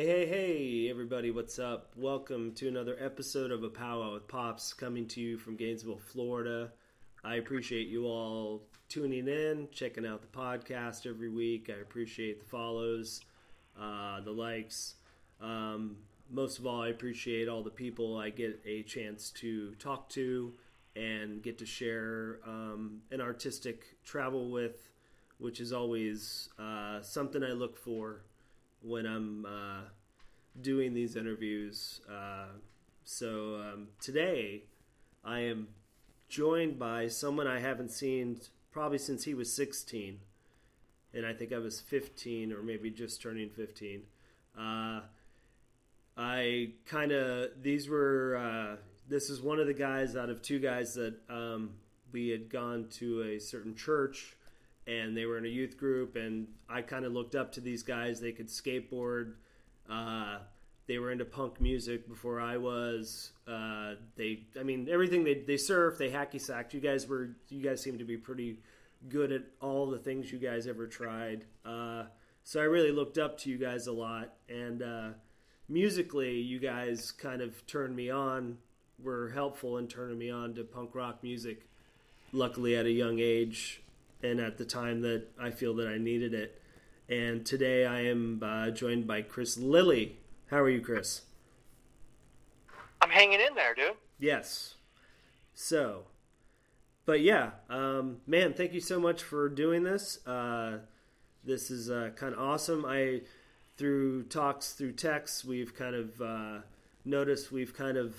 Hey, hey, hey, everybody, what's up? Welcome to another episode of A Powwow with Pops coming to you from Gainesville, Florida. I appreciate you all tuning in, checking out the podcast every week. I appreciate the follows, uh, the likes. Um, most of all, I appreciate all the people I get a chance to talk to and get to share um, an artistic travel with, which is always uh, something I look for when I'm uh, doing these interviews. Uh, so um, today I am joined by someone I haven't seen probably since he was 16. And I think I was 15 or maybe just turning 15. Uh, I kind of, these were, uh, this is one of the guys out of two guys that um, we had gone to a certain church and they were in a youth group and i kind of looked up to these guys. They could skateboard uh, they were into punk music before i was uh, they i mean everything they, they surf they hacky sacked you guys were you guys seem to be pretty good at all the things you guys ever tried. Uh, so i really looked up to you guys a lot and uh, musically you guys kind of turned me on were helpful in turning me on to punk rock music luckily at a young age and at the time that I feel that I needed it. And today I am uh, joined by Chris Lilly. How are you, Chris? I'm hanging in there, dude. Yes. So, but yeah, um, man, thank you so much for doing this. Uh, this is uh, kind of awesome. I, through talks, through texts, we've kind of uh, noticed we've kind of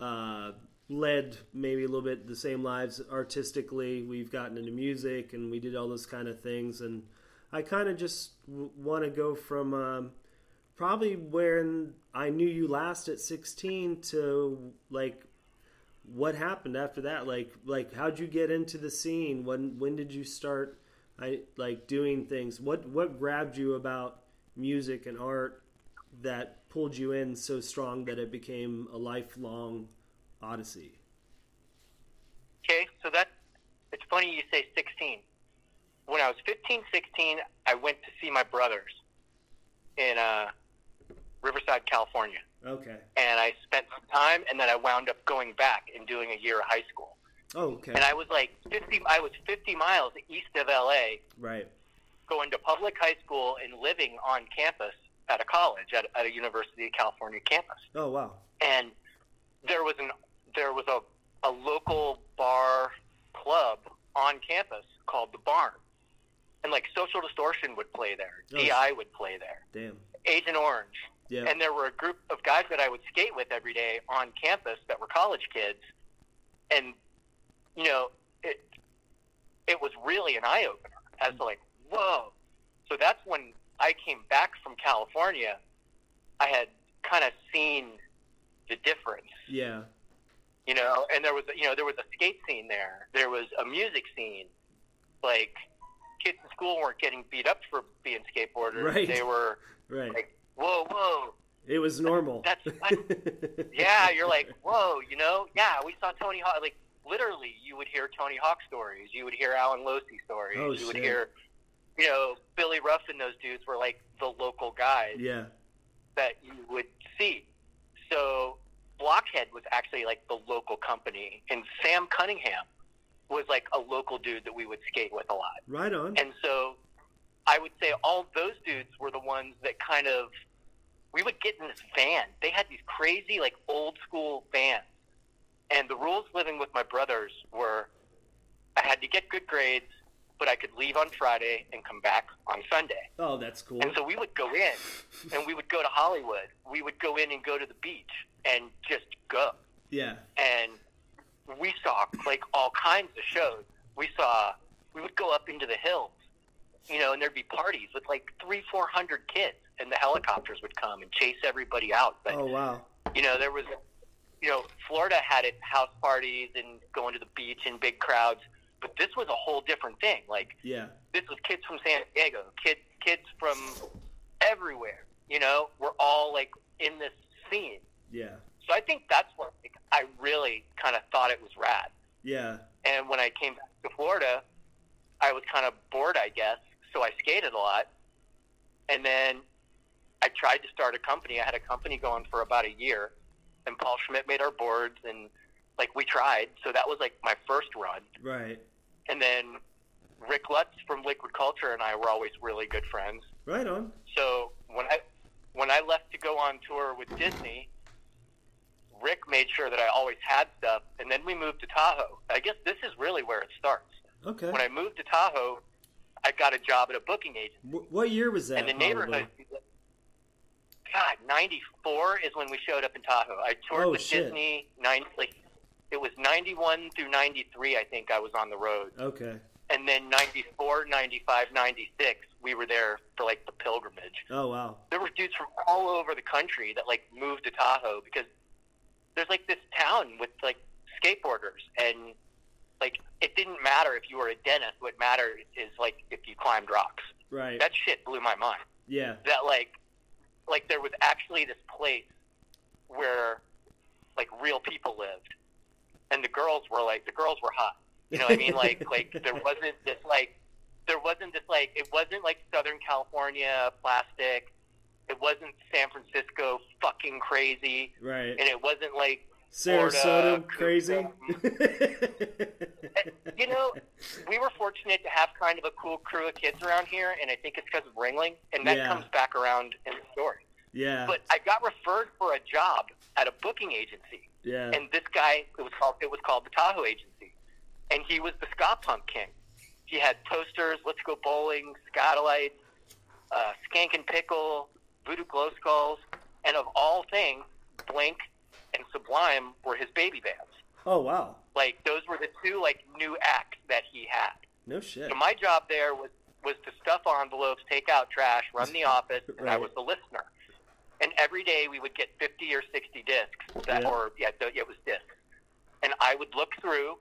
uh, led maybe a little bit the same lives artistically. We've gotten into music and we did all those kind of things. And I kind of just w- want to go from um, probably when I knew you last at 16 to like what happened after that. Like like how'd you get into the scene? When when did you start? I like doing things. What what grabbed you about music and art that pulled you in so strong that it became a lifelong Odyssey. Okay, so that it's funny you say 16. When I was 15, 16, I went to see my brothers in uh, Riverside, California. Okay. And I spent some time, and then I wound up going back and doing a year of high school. Oh, okay. And I was like 50. I was 50 miles east of LA. Right. Going to public high school and living on campus at a college at, at a University of California campus. Oh wow. And there was an there was a, a local bar club on campus called the Barn. And like Social Distortion would play there, Oh. DI would play there, Damn. Agent Orange. Yeah. And there were a group of guys that I would skate with every day on campus that were college kids. And, you know, it, it was really an eye opener as to like, whoa. So that's when I came back from California. I had kind of seen the difference yeah. You know and there was you know there was a skate scene there there was a music scene like kids in school weren't getting beat up for being skateboarders Right. they were Right. like whoa whoa It was normal. that's yeah you're like whoa you know yeah we saw tony hawk like literally you would hear tony hawk stories you would hear allen losi stories Oh, you would hear you know billy ruff and those dudes were like the local guys yeah. that you would see. So Blockhead was actually like the local company, and Sam Cunningham was like a local dude that we would skate with a lot. Right on. And so I would say all those dudes were the ones that kind of we would get in this van. They had these crazy like old school vans. And the rules living with my brothers were I had to get good grades, but I could leave on Friday and come back on Sunday. oh, that's cool. And so we would go in and we would go to Hollywood. We would go in and go to the beach and just go. yeah. And we saw like all kinds of shows. We saw, we would go up into the hills, you know, and there'd be parties with like three, four hundred kids, and the helicopters would come and chase everybody out. But, Oh wow. you know, there was, you know, Florida had its house parties and going to the beach in big crowds. But this was a whole different thing. Like, Yeah. this was kids from San Diego, kids kids from everywhere. You know, we're all like in this scene. Yeah. So I think that's what like, I really kind of thought it was rad. Yeah. And when I came back to Florida, I was kind of bored, I guess. So I skated a lot, and then I tried to start a company. I had a company going for about a year, and Paul Schmidt made our boards, and like we tried. So that was like my first run, Right. and then Rick Lutz from Liquid Culture and I were always really good friends. Right on. So when I when I left to go on tour with Disney, Rick made sure that I always had stuff, and then we moved to Tahoe. I guess this is really where it starts. Okay. When I moved to Tahoe, I got a job at a booking agent, Wh- what year was that? and the probably? neighborhood. God, '94 is when we showed up in Tahoe. I toured Oh, with shit. Disney nine like it was '91 through '93. I think I was on the road, Okay. and then '94, '95, '96 we were there for like the pilgrimage. Oh wow. there were dudes from all over the country that like moved to Tahoe because there's like this town with like skateboarders and like it didn't matter if you were a dentist. What mattered is like if you climbed rocks. Right. That shit blew my mind. yeah. That like like there was actually this place where like real people lived, and the girls were like the girls were hot. You know what I mean? Like like there wasn't this like there wasn't this like it wasn't like Southern California plastic. It wasn't San Francisco fucking crazy, Right. and it wasn't like Sarasota Florida, crazy. you know we were fortunate to have kind of a cool crew of kids around here, and I think it's because of Ringling, and that Yeah. comes back around in the story. yeah. But I got referred for a job at a booking agency, yeah. and this guy it was called it was called the Tahoe Agency, and he was the ska punk king. He had posters, Let's Go Bowling, Skatalites, uh, Skankin' Pickle, Voodoo Glow Skulls, and of all things, Blink and Sublime were his baby bands. oh wow. Like those were the two like new acts that he had. No shit. So my job there was was to stuff envelopes, take out trash, run the office, and I was the listener. And every day we would get 50 or 60 discs, that, Yeah. or yeah, it was discs. And I would look through,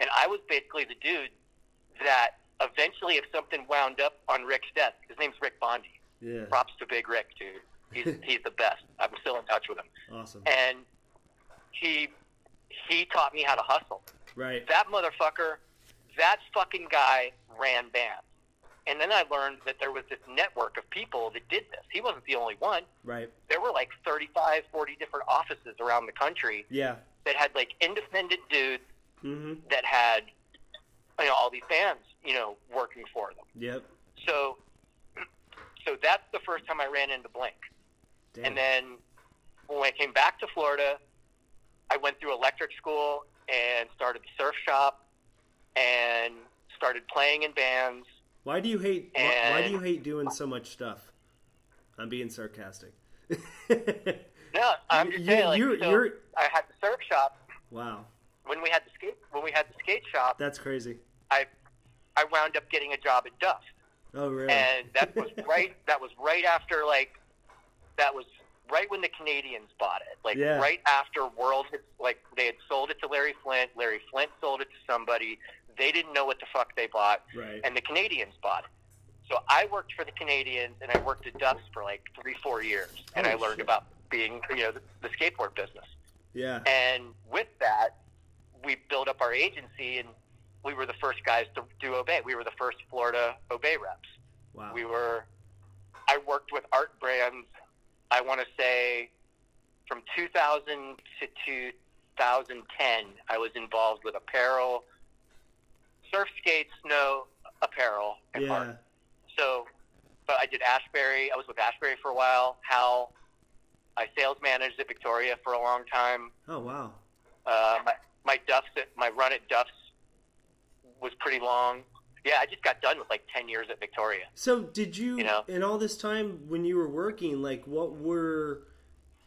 and I was basically the dude that eventually, if something wound up on Rick's desk, his name's Rick Bondi. Yeah. Props to Big Rick, dude. He's he's the best. I'm still in touch with him, Awesome. and he he taught me how to hustle Right. that motherfucker, that fucking guy ran bands. And then I learned that there was this network of people that did this. He wasn't the only one. Right. There were like 35, 40 different offices around the country Yeah. that had like independent dudes Mm-hmm. that had, you know, all these bands, you know, working for them. Yep. So, so that's the first time I ran into Blink. Damn. And then when I came back to Florida, I went through electric school and started the surf shop and started playing in bands. why do you hate? Why, why do you hate doing so much stuff? I'm being sarcastic. No, I'm You- just you- saying, like, you're- so you're- I had the surf shop wow. when we had the skate when we had the skate shop. That's crazy. I I wound up getting a job at Duff, Oh really? and that was right. That was right after like that was right when the Canadians bought it. Like Yeah. right after World had like they had sold it to Larry Flynt. Larry Flynt sold it to somebody. They didn't know what the fuck they bought, right. and the Canadians bought it. So I worked for the Canadians, and I worked at Duff's for like three, four years, and I oh, learned shit. about being, you know, the, the skateboard business. yeah. And with that, we built up our agency, and we were the first guys to do Obey. We were the first Florida Obey reps. Wow. We were. I worked with art brands. I want to say, from 2000 to 2010, I was involved with apparel, surf skates, snow apparel, and yeah. art. So, but I did Ashbury. I was with Ashbury for a while. Hal. I sales managed at Victoria for a long time. Oh wow. Uh, my my Duff's at, my run at Duff's was pretty long. Yeah, I just got done with like ten years at Victoria. So did you, You know? in all this time when you were working, like what were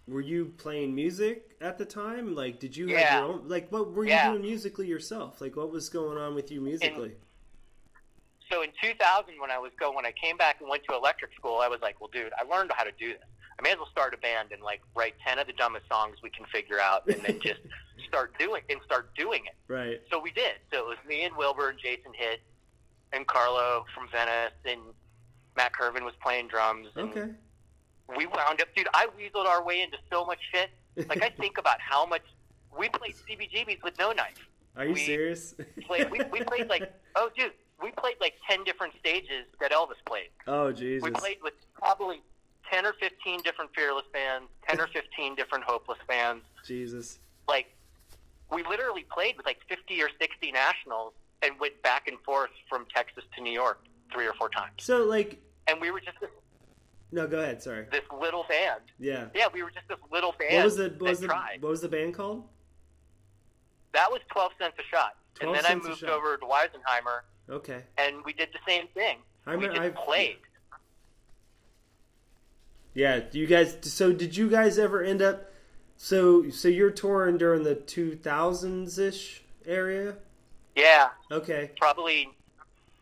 were you playing music at the time? Like did you have your own like what were you Yeah. doing musically yourself? Like what was going on with you musically? So in 2000, when I was go when I came back and went to electric school, I was like, well, dude, I learned how to do this. I may as well start a band and like write ten of the dumbest songs we can figure out, and then just start doing and start doing it. right. So we did. So it was me and Wilbur and Jason Hitt and Carlo from Venice and Matt Curvin was playing drums. And Okay. we wound up, dude. I weaseled our way into so much shit. Like I think about how much we played CBGBs with no knife. Are you we serious? Played, we, we played like, oh, dude, we played like ten different stages that Elvis played. Oh Jesus. We played with probably ten or fifteen different fearless bands, ten or fifteen different hopeless bands. Jesus. Like we literally played with like fifty or sixty nationals and went back and forth from Texas to New York three or four times. So like, And we were just this, no, go ahead. Sorry. this little band. Yeah. Yeah, we were just this little band What was the what was the tried. what was the band called? That was twelve cents a shot. 12 And then I moved over to Weisenheimer Okay. and we did the same thing. I we just I've, played. Yeah. You guys? So did you guys ever end up? So so you're touring during the 2000s ish area? Yeah, Okay. probably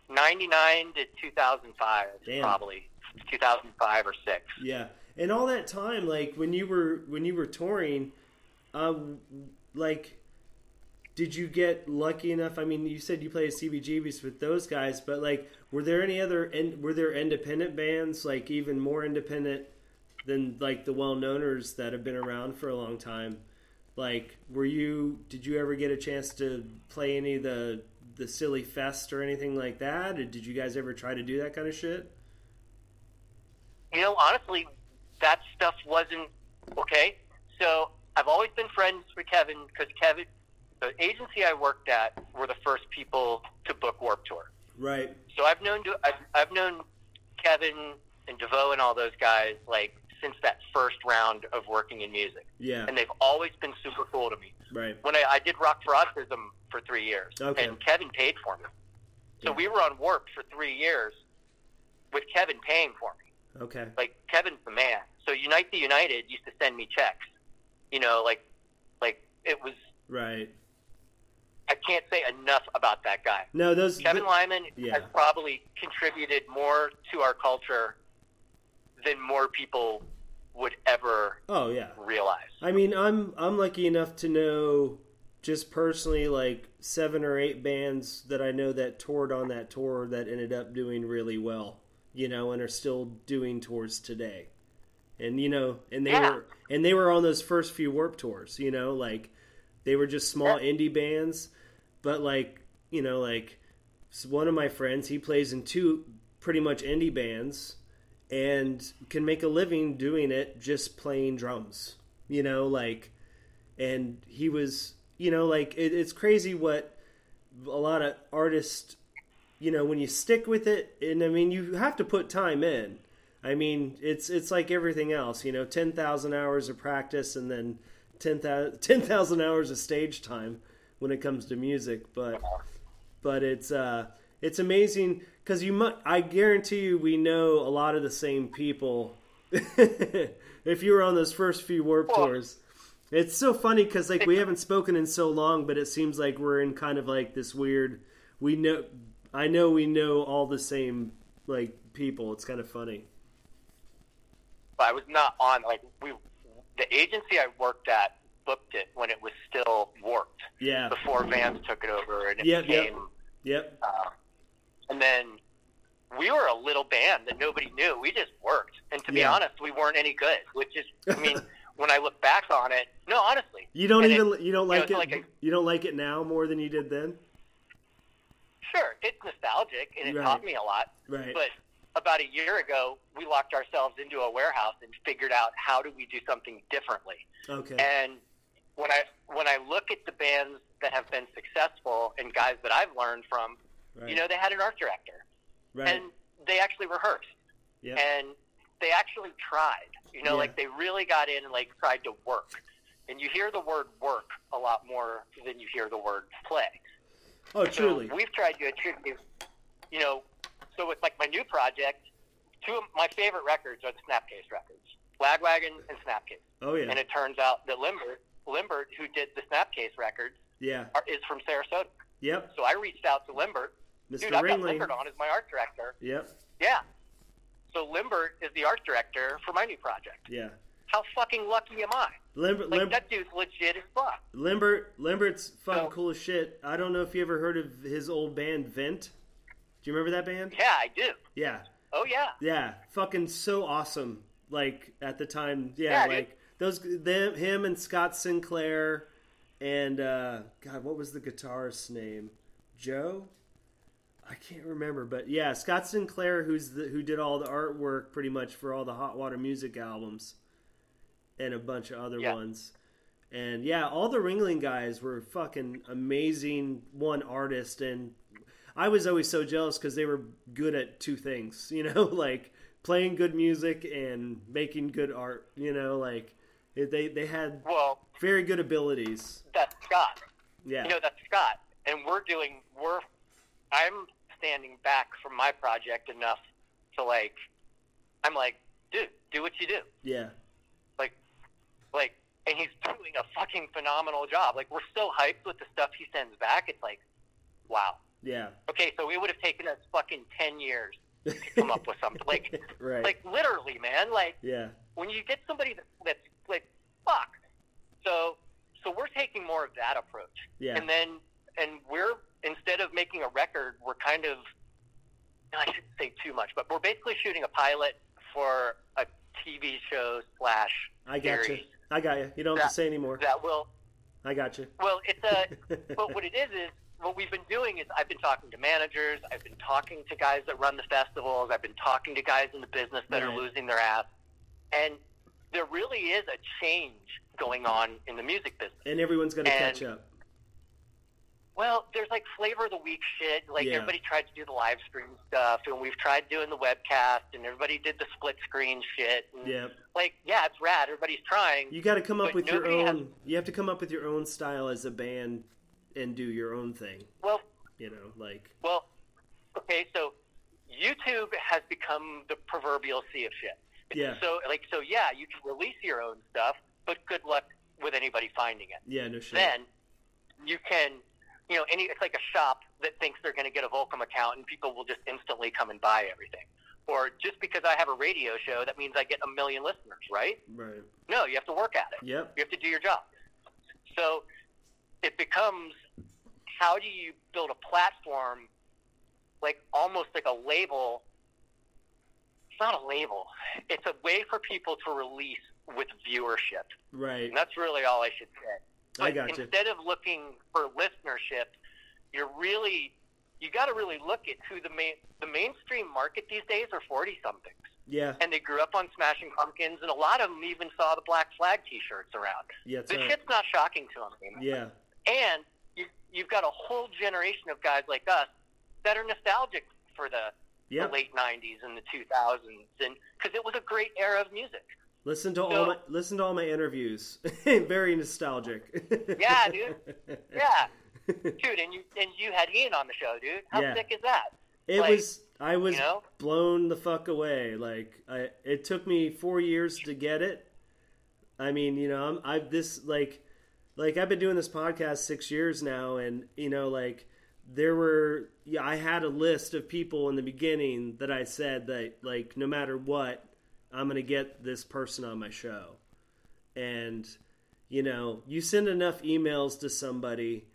99 to 2005 Damn. probably 2005 or 6 Yeah, and all that time, like when you were when you were touring, um, like, did you get lucky enough? I mean, you said you played CBGBs with those guys, but like, were there any other? Were there independent bands like even more independent than like the well knowners that have been around for a long time? Like, were you? Did you ever get a chance to play any of the the silly fest or anything like that? Or did you guys ever try to do that kind of shit? you know honestly that stuff wasn't okay so i've always been friends with kevin because kevin the agency i worked at were the first people to book warp tour Right. so i've known I've, I've known kevin and devoe and all those guys like since that first round of working in music Yeah. and they've always been super cool to me Right. when I, I did Rock for Autism for three years, Okay. and Kevin paid for me. So Yeah. we were on Warp for three years with Kevin paying for me. Okay. Like Kevin's the man. So Unite the United used to send me checks. You know, like like it was. Right. I can't say enough about that guy. No, those. Kevin Lyman Yeah. has probably contributed more to our culture than more people would ever oh yeah. realize. I mean, I'm I'm lucky enough to know just personally like seven or eight bands that I know that toured on that tour that ended up doing really well, you know, and are still doing tours today. And you know, and they Yeah. were and they were on those first few Warp tours, you know, like they were just small indie bands, but like, you know, like one of my friends, he plays in two pretty much indie bands and can make a living doing it just playing drums you know like and he was you know like it, it's crazy what a lot of artists you know when you stick with it and i mean you have to put time in. I mean it's it's like everything else you know 10,000 hours of practice and then 10,000 10,000 hours of stage time when it comes to music but but it's uh it's amazing because you mu- I guarantee you we know a lot of the same people. if you were on those first few warp Well- tours, it's so funny because like we haven't spoken in so long, but it seems like we're in kind of like this weird. We know, I know we know all the same like people. It's kind of funny. But I was not on like we. The agency I worked at booked it when it was still warped Yeah. before Vans took it over and it Yep, yep. became. Yep. Uh, and then we were a little band that nobody knew. We just worked, and to be honest, we weren't any good. Which is, I mean, when I look back on it, no, honestly, You don't even it- you don't you know, like it. like a- you don't like it now more than you did then. sure, it's nostalgic and it Right. taught me a lot. Right. But about a year ago, we locked ourselves into a warehouse and figured out how do we do something differently. okay. And when I when I look at the bands that have been successful and guys that I've learned from, right. you know, they had an art director right. and they actually rehearsed Yep. and they actually tried. You know, Yeah. like they really got in and like tried to work. And you hear the word work a lot more than you hear the word play. oh, So truly. we've tried to attribute, you know, so with like my new project, two of my favorite records are the Snapcase records, Lagwagon and Snapcase. Oh yeah. And it turns out that Limbert, Limbert, who did the Snapcase records, yeah. are, is from Sarasota. Yep. So I reached out to Limbert. Mr. Dude, I've got Ringling. Limbert on as my art director. Yep. Yeah. So Limbert is the art director for my new project. Yeah. How fucking lucky am I? Limbert, Like Lim- that dude's legit as fuck. Limbert, Limbert's fucking So- cool as shit. I don't know if you ever heard of his old band Vent. Do you remember that band? Yeah, I do. Yeah. Oh yeah. Yeah. Fucking so awesome. Like at the time, yeah, Yeah, dude. like those them him and Scott Sinclair and uh God, what was the guitarist's name? Joe? I can't remember, but yeah, Scott Sinclair, who's the who did all the artwork pretty much for all the Hot Water Music albums, and a bunch of other Yeah. ones. And yeah, all the Ringling guys were fucking amazing. One artist, and I was always so jealous because they were good at two things. You know, like playing good music and making good art. You know, like they they had Well, very good abilities. that's Scott. Yeah, You know, that's Scott, and we're doing. We're. I'm standing back from my project enough to like. I'm like, dude, do what you do. yeah, Like, like, and he's doing a fucking phenomenal job. Like, we're so hyped with the stuff he sends back. It's like, wow. yeah. Okay, so it would have taken us fucking ten years to come up with something. Like, right. like literally, man. Like, yeah, when you get somebody that, that's like fuck so so we're taking more of that approach yeah, and then and we're instead of making a record we're kind of i shouldn't say too much but we're basically shooting a pilot for a tv show slash I got you. I got you. You don't have to say anymore. that will I got you. well it's a but what it is is what we've been doing is I've been talking to managers, I've been talking to guys that run the festivals, I've been talking to guys in the business that Right. are losing their ass, and there really is a change going on in the music business. and everyone's going to catch up. Well, there's like flavor of the week shit. Like Yeah. everybody tried to do the live stream stuff, and we've tried doing the webcast, and everybody did the split screen shit. Yeah, Like, yeah, it's rad. Everybody's trying. you got to come up with your nobody has- own. You have to come up with your own style as a band and do your own thing. Well, You know, like Well, okay, so YouTube has become the proverbial sea of shit. Yeah. So, like, so yeah, you can release your own stuff, but good luck with anybody finding it. yeah, no shit. Then you can, you know, any it's like a shop that thinks they're going to get a Volcom account and people will just instantly come and buy everything. Or just because I have a radio show, that means I get a million listeners, right? right. No, you have to work at it. Yep. You have to do your job. So it becomes how do you build a platform like almost like a label? It's not a label. It's a way for people to release with viewership. Right. And that's really all I should say. I But gotcha. instead of looking for listenership, you're really you got to really look at who the main the mainstream market these days are 40 somethings Yeah. and they grew up on Smashing Pumpkins, and a lot of them even saw the Black Flag T-shirts around. Yeah. This right. shit's not shocking to them anymore. Yeah. And you, you've got a whole generation of guys like us that are nostalgic for the, Yeah. the late '90s and the 2000s, and because it was a great era of music. Listen to all my listen to all my interviews. Very nostalgic. Yeah, dude. Yeah, dude, and you and you had Ian on the show, dude. How Yeah. sick is that? It Like, was I was you know? blown the fuck away. Like I, it took me four years to get it. I mean, you know, I'm I've this like like I've been doing this podcast six years now, and you know, like there were yeah, I had a list of people in the beginning that I said that like no matter what, I'm gonna get this person on my show, and you know, you send enough emails to somebody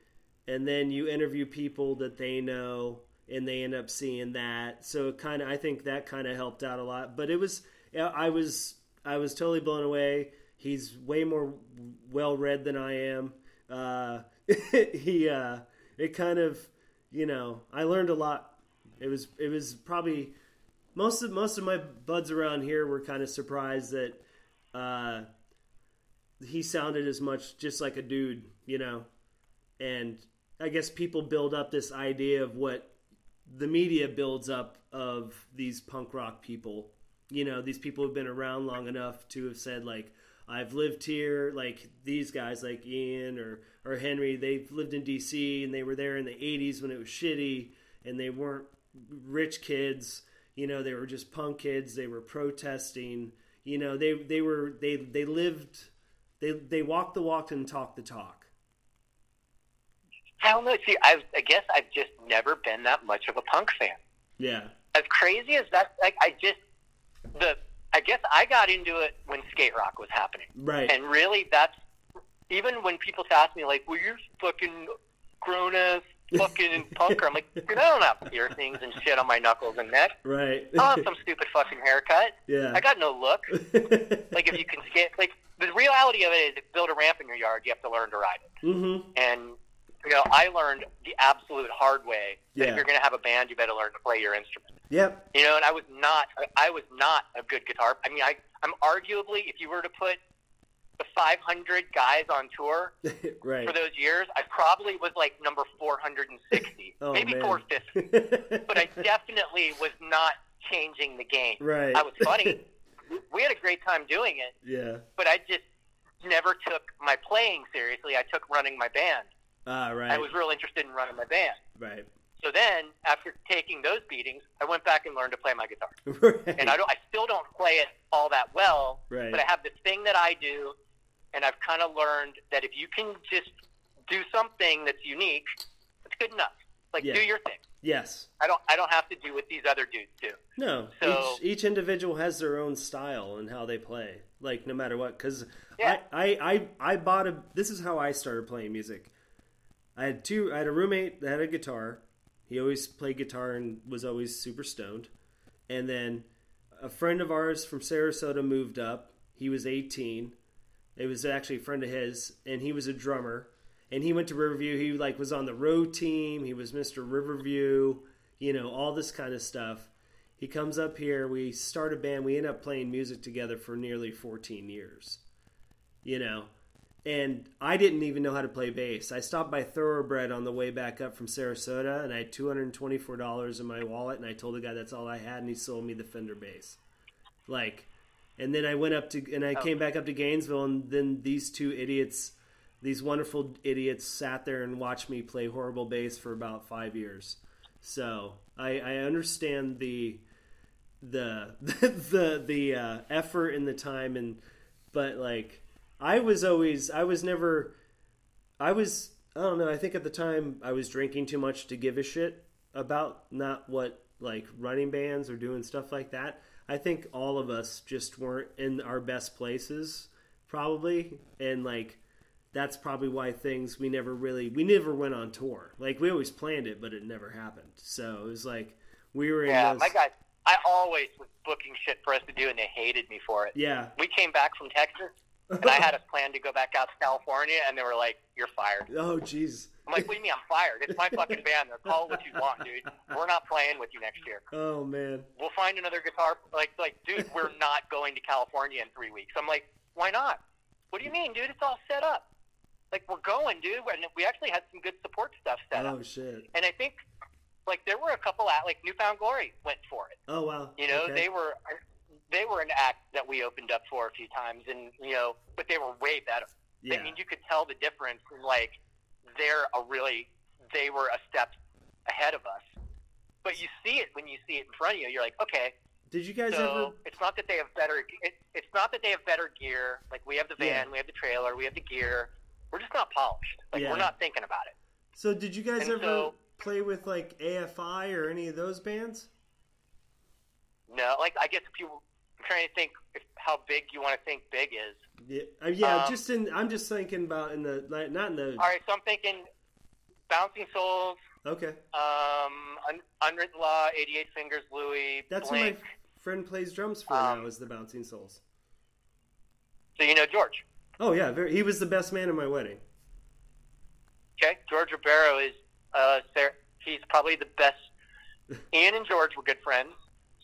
and then you interview people that they know and they end up seeing that. So kind of i think that kind of helped out a lot. But it was i was i was totally blown away. He's way more well read than i am. Uh, he uh, it kind of you know i learned a lot. It was it was probably most of most of my buds around here were kind of surprised that uh, he sounded as much just like a dude you know and I guess people build up this idea of what the media builds up of these punk rock people. You know, these people have been around long enough to have said like, "I've lived here." Like these guys, like Ian or or Henry, they've lived in D.C. and they were there in the '80s when it was shitty, and they weren't rich kids. You know, they were just punk kids. They were protesting. You know, they they were they they lived. They they walked the walk and talked the talk. I don't know. See, I've, I guess I've just never been that much of a punk fan. Yeah. As crazy as that, like I just the. I guess I got into it when skate rock was happening, Right. and really, that's even when people ask me like, "Well, you're fucking grown ass fucking punker." I'm like, I don't have piercings and shit on my knuckles and neck. right. I don't have some stupid fucking haircut. yeah. I got no look. Like if you can skate, like the reality of it is, if you build a ramp in your yard, you have to learn to ride it. mm-hmm. And you know, I learned the absolute hard way that Yeah. if you're going to have a band, you better learn to play your instrument. Yep. You know, and I was not, I was not a good guitar. I mean, I, I'm arguably, if you were to put the 500 guys on tour right. for those years, I probably was like number 460, Oh, maybe man. 450. But I definitely was not changing the game. right. I was funny. We had a great time doing it, yeah. but I just never took my playing seriously. I took running my band. Ah, right. I was real interested in running my band. right. So then, after taking those beatings, I went back and learned to play my guitar. right. And I don't, I still don't play it all that well, Right. but I have this thing that I do, and I've kind of learned that if you can just do something that's unique, it's good enough. Like Yeah. do your thing. yes. I don't, I don't have to do what these other dudes do. No. So- each each individual has their own style and how they play. Like no matter what, because Yeah. I, I I I bought a. This is how I started playing music. I had two. I had a roommate that had a guitar. He always played guitar and was always super stoned. And then a friend of ours from Sarasota moved up. He was 18. It was actually a friend of his, and he was a drummer. And he went to Riverview. He like was on the road team. He was Mr. Riverview. You know all this kind of stuff. He comes up here. We start a band. We end up playing music together for nearly 14 years. You know, and I didn't even know how to play bass. I stopped by Thoroughbred on the way back up from Sarasota, and I had two hundred and twenty-four dollars in my wallet, and I told the guy that's all I had, and he sold me the Fender bass. Like, and then I went up to, and I came back up to Gainesville, and then these two idiots, these wonderful idiots, sat there and watched me play horrible bass for about five years. So I, I understand the the the the uh, effort and the time and but like I was always I was never I was I don't know I think at the time I was drinking too much to give a shit about not what like running bands or doing stuff like that. I think all of us just weren't in our best places probably and like that's probably why things we never really we never went on tour. Like we always planned it but it never happened. So it was like we were in Yeah, my guys, I always was booking shit for us to do, and they hated me for it. Yeah. We came back from Texas, and I had a plan to go back out to California, and they were like, "You're fired." oh jeez. I'm like, "What do you mean I'm fired? It's my fucking band. They're call it what you want, dude. We're not playing with you next year. Oh man. We'll find another guitar." Like, like, dude, we're not going to California in three weeks. I'm like, "Why not? What do you mean, dude? It's all set up. Like, we're going, dude. And we actually had some good support stuff set up. Oh shit. And I think, like, there were a couple at like New Found Glory went for it. Oh wow. You know, Okay. they were they were an act that we opened up for a few times, and you know, but they were way better. yeah. I mean, you could tell the difference. In, like, they're a really they were a step ahead of us. But you see it when you see it in front of you. You're like, okay, Did you guys so ever? it's not that they have better. It, it's not that they have better gear. Like we have the van, Yeah. we have the trailer, we have the gear. We're just not polished. Like Yeah. we're not thinking about it. So did you guys And ever so- play with like AFI or any of those bands? No, like I guess if you, trying to think if, how big you want to think big is. Yeah. Uh, yeah. Um, just in. I'm just thinking about in the like not in the. All right, so I'm thinking Bouncing Souls, Okay. um, Un- Unwritten Law, 88 Fingers, Louie, That's who my friend plays drums for Um, now. Is the Bouncing Souls. So you know George. Oh yeah. Very, he was the best man at my wedding. Okay, George Rebelo is uh, he's probably the best. Ian and George were good friends,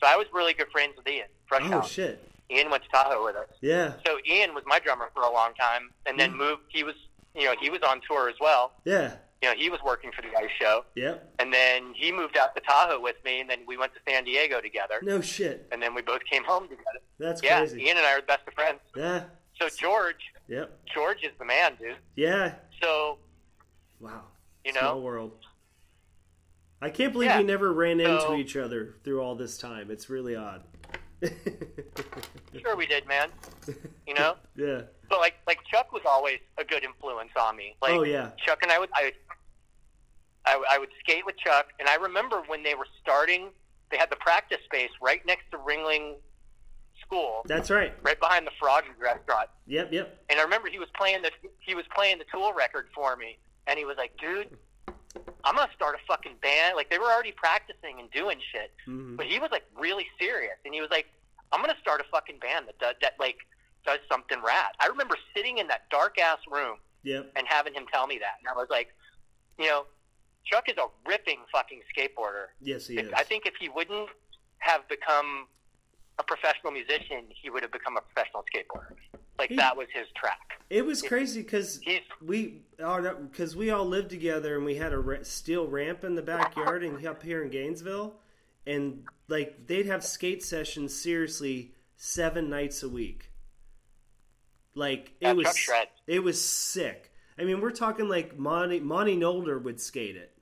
so I was really good friends with Ian. Fresh Oh shit. Ian went to Tahoe with us. Yeah. So Ian was my drummer for a long time, and then Mm. moved. He was, you know, he was on tour as well. Yeah. You know, he was working for the Ice Show, Yep. and then he moved out to Tahoe with me, and then we went to San Diego together, No shit. and then we both came home together. That's Yeah, crazy. Ian and I are the best of friends. Yeah. So George, Yep. George is the man, dude. Yeah. So Wow. you Small know, world. I can't believe Yeah. we never ran into So- each other through all this time. It's really odd. sure we did, man. You know, yeah. but like like Chuck was always a good influence on me. Like Oh, yeah. Chuck and I would I, I I would skate with Chuck, and I remember when they were starting, they had the practice space right next to Ringling School, That's right. right behind the Froggy restaurant. Yep. Yep. And I remember he was playing the he was playing the Tool record for me, and he was like, "Dude, I'm gonna start a fucking band." Like they were already practicing and doing shit, Mhm. but he was like really serious, and he was like, "I'm gonna start a fucking band that does that like does something rad." I remember sitting in that dark ass room Yep. and having him tell me that, and I was like, you know, Chuck is a ripping fucking skateboarder. Yes, he If- is. I think if he wouldn't have become a professional musician, he would have become a professional skateboarder. Like He- that was his track. It was crazy because we because we all lived together and we had a steel ramp in the backyard and up here in Gainesville, and like they'd have skate sessions seriously seven nights a week. Like it was it was sick. I mean, we're talking like Monty Monty Nolder would skate it.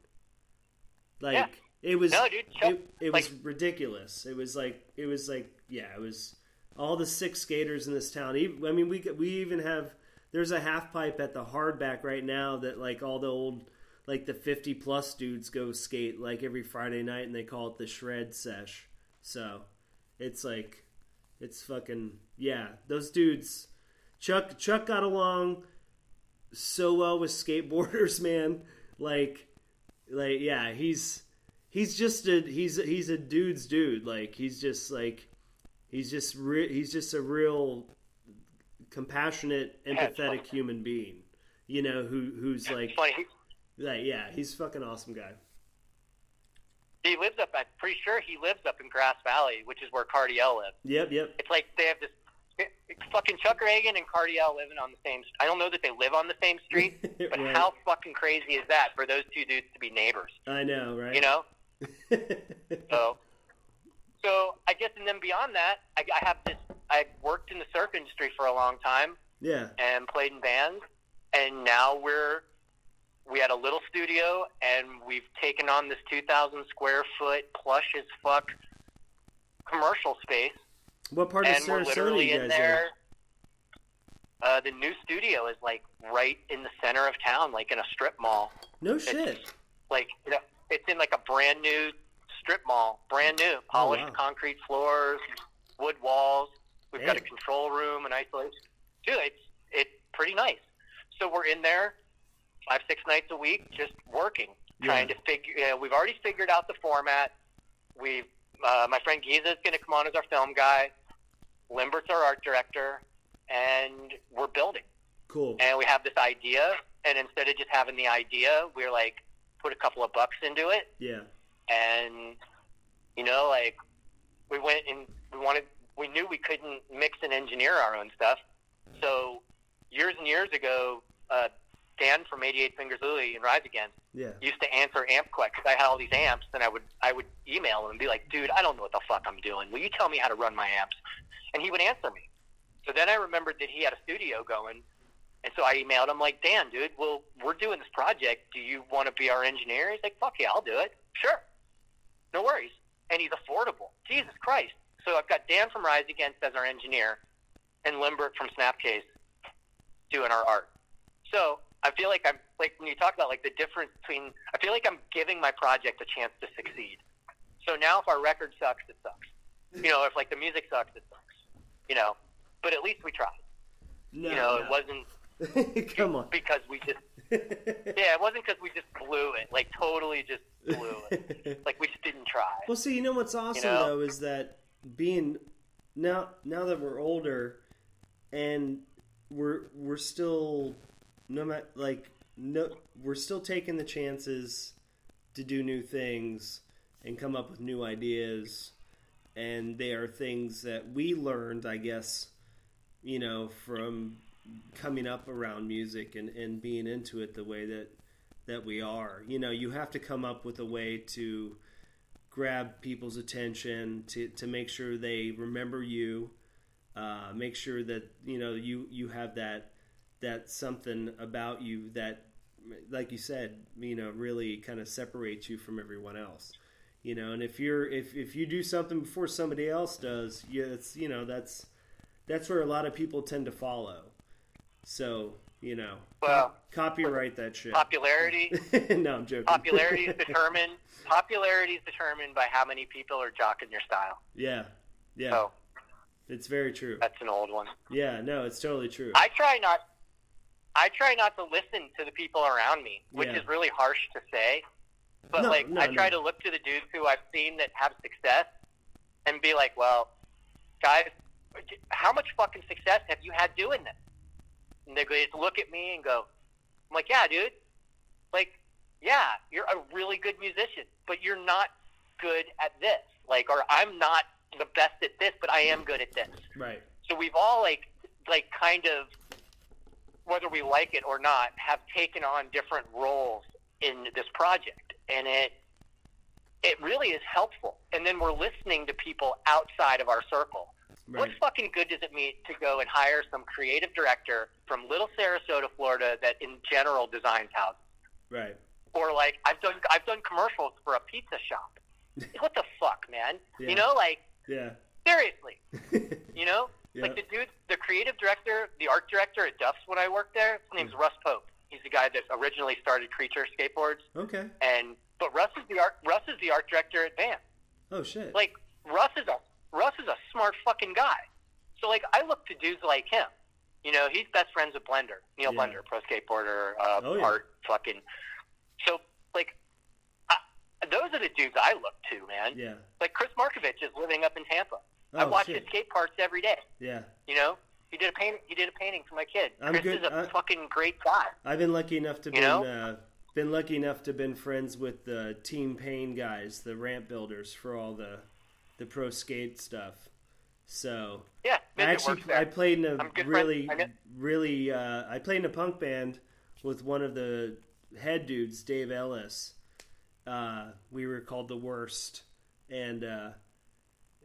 Like Yeah. it was No, dude, Chuck- it, it like- was ridiculous. It was like it was like yeah, it was all the six skaters in this town. Even, I mean, we we even have there's a half pipe at the hardback right now that like all the old like the 50 plus dudes go skate like every Friday night and they call it the shred sesh. So it's like it's fucking yeah, those dudes Chuck Chuck got along so well with skateboarders, man. Like like yeah, he's he's just a he's he's a dude's dude. Like he's just like he's just re- he's just a real compassionate, empathetic human being. You know who who's like it's funny. Like yeah, he's a fucking awesome guy. he lives up. I'm pretty sure he lives up in Grass Valley, which is where Cardiel lives. Yep, yep. It's like they have this. Fucking Chuck Ragan and Cardiel living on the same. I don't know that they live on the same street, but Right. how fucking crazy is that for those two dudes to be neighbors? I know, right? You know. So, so I guess, and then beyond that, I, I have this. I worked in the surf industry for a long time yeah, and played in bands, and now we're we had a little studio, and we've taken on this 2,000 square foot plush as fuck commercial space, what part of and we're Sarasota literally you in there. Uh, the new studio is like right in the center of town, like in a strip mall. No shit. Like you know, it's in like a brand new strip mall, brand new, polished Oh, wow. concrete floors, wood walls. We've got a control room and isolation. Dude, it's it's pretty nice. So we're in there five six nights a week, just working, trying Yeah. to figure. You know, we've already figured out the format. We've uh, my friend Giza is going to come on as our film guy. Limbert's our art director, and we're building Cool. and we have this idea and instead of just having the idea we're like put a couple of bucks into it Yeah. And you know like we went and we wanted we knew we couldn't mix and engineer our own stuff so years and years ago uh, dan from 88 fingers louie and rise against Yeah. used to answer amp because i had all these amps and i would i would email him and be like dude i don't know what the fuck i'm doing will you tell me how to run my amps and he would answer me so then i remembered that he had a studio going and so I emailed him like, Dan, dude, well, we're doing this project. Do you want to be our engineer? He's like, fuck yeah, I'll do it. Sure. No worries. And he's affordable. Jesus Christ. So I've got Dan from Rise Against as our engineer and Limbert from Snapcase doing our art. So I feel like I'm, like when you talk about like the difference between, I feel like I'm giving my project a chance to succeed. So now if our record sucks, it sucks. You know, if like the music sucks, it sucks. You know, but at least we tried. No. You know, no. it wasn't Come on. because we just yeah, it wasn't because we just blew it, like totally just blew it, like we just didn't try. Well, see, you know what's awesome know? though is that being now now that we're older and we're we're still no matter like no we're still taking the chances to do new things and come up with new ideas and they are things that we learned, I guess, you know, from coming up around music and, and being into it the way that that we are. You know, you have to come up with a way to grab people's attention to, to make sure they remember you uh, make sure that you know you you have that that something about you that like you said you know really kind of separates you from everyone else you know and if you're if, if you do something before somebody else does yeah it's you know that's that's where a lot of people tend to follow so you know Well, copyright that shit popularity, no i'm joking popularity is determined. Popularity is determined by how many people are jocking your style. yeah yeah So it's very true that's an old one. yeah no it's totally true I try not. I try not to listen to the people around me, which Yeah. is really harsh to say. But No, like, no, I try no. to look to the dudes who I've seen that have success, and be like, "Well, guys, how much fucking success have you had doing this?" And they look at me and go, "I'm like, yeah, dude. Like, yeah, you're a really good musician, but you're not good at this. Like, or I'm not the best at this, but I am good at this. Right. So we've all like, like kind of, whether we like it or not, have taken on different roles in this project, and it it really is helpful. And then we're listening to people outside of our circle. What fucking good does it mean to go and hire some creative director from Little Sarasota, Florida, that in general designs houses? Right. or like I've done I've done commercials for a pizza shop. what the fuck, man? Yeah. You know, like Yeah. seriously, you know, Yeah. like the dude, the creative director, the art director at Duff's when I worked there. His name's Russ Pope. He's the guy that originally started Creature Skateboards, Okay. and but Russ is the art Russ is the art director at Van. Oh shit. Like Russ is a Russ is a smart fucking guy. So like I look to dudes like him. You know, he's best friends with Blender, Neil Yeah. Blender, pro skateboarder, uh, Oh, yeah. art fucking. So like, I, those are the dudes I look to, man. yeah. Like Chris Markovich is living up in Tampa. I Oh, watch shit. his skate parts every day. Yeah. You know, he did a paint. He did a painting for my kid. I'm Chris good- is a I- fucking great guy. I've been lucky enough to You been uh, been lucky enough to been friends with the Team Pain guys, the ramp builders for all the the pro skate stuff. So Yeah, I actually. I played in a really. Really uh, I played in a punk band with one of the head dudes, Dave Ellis. Uh, we were called the Worst, and uh,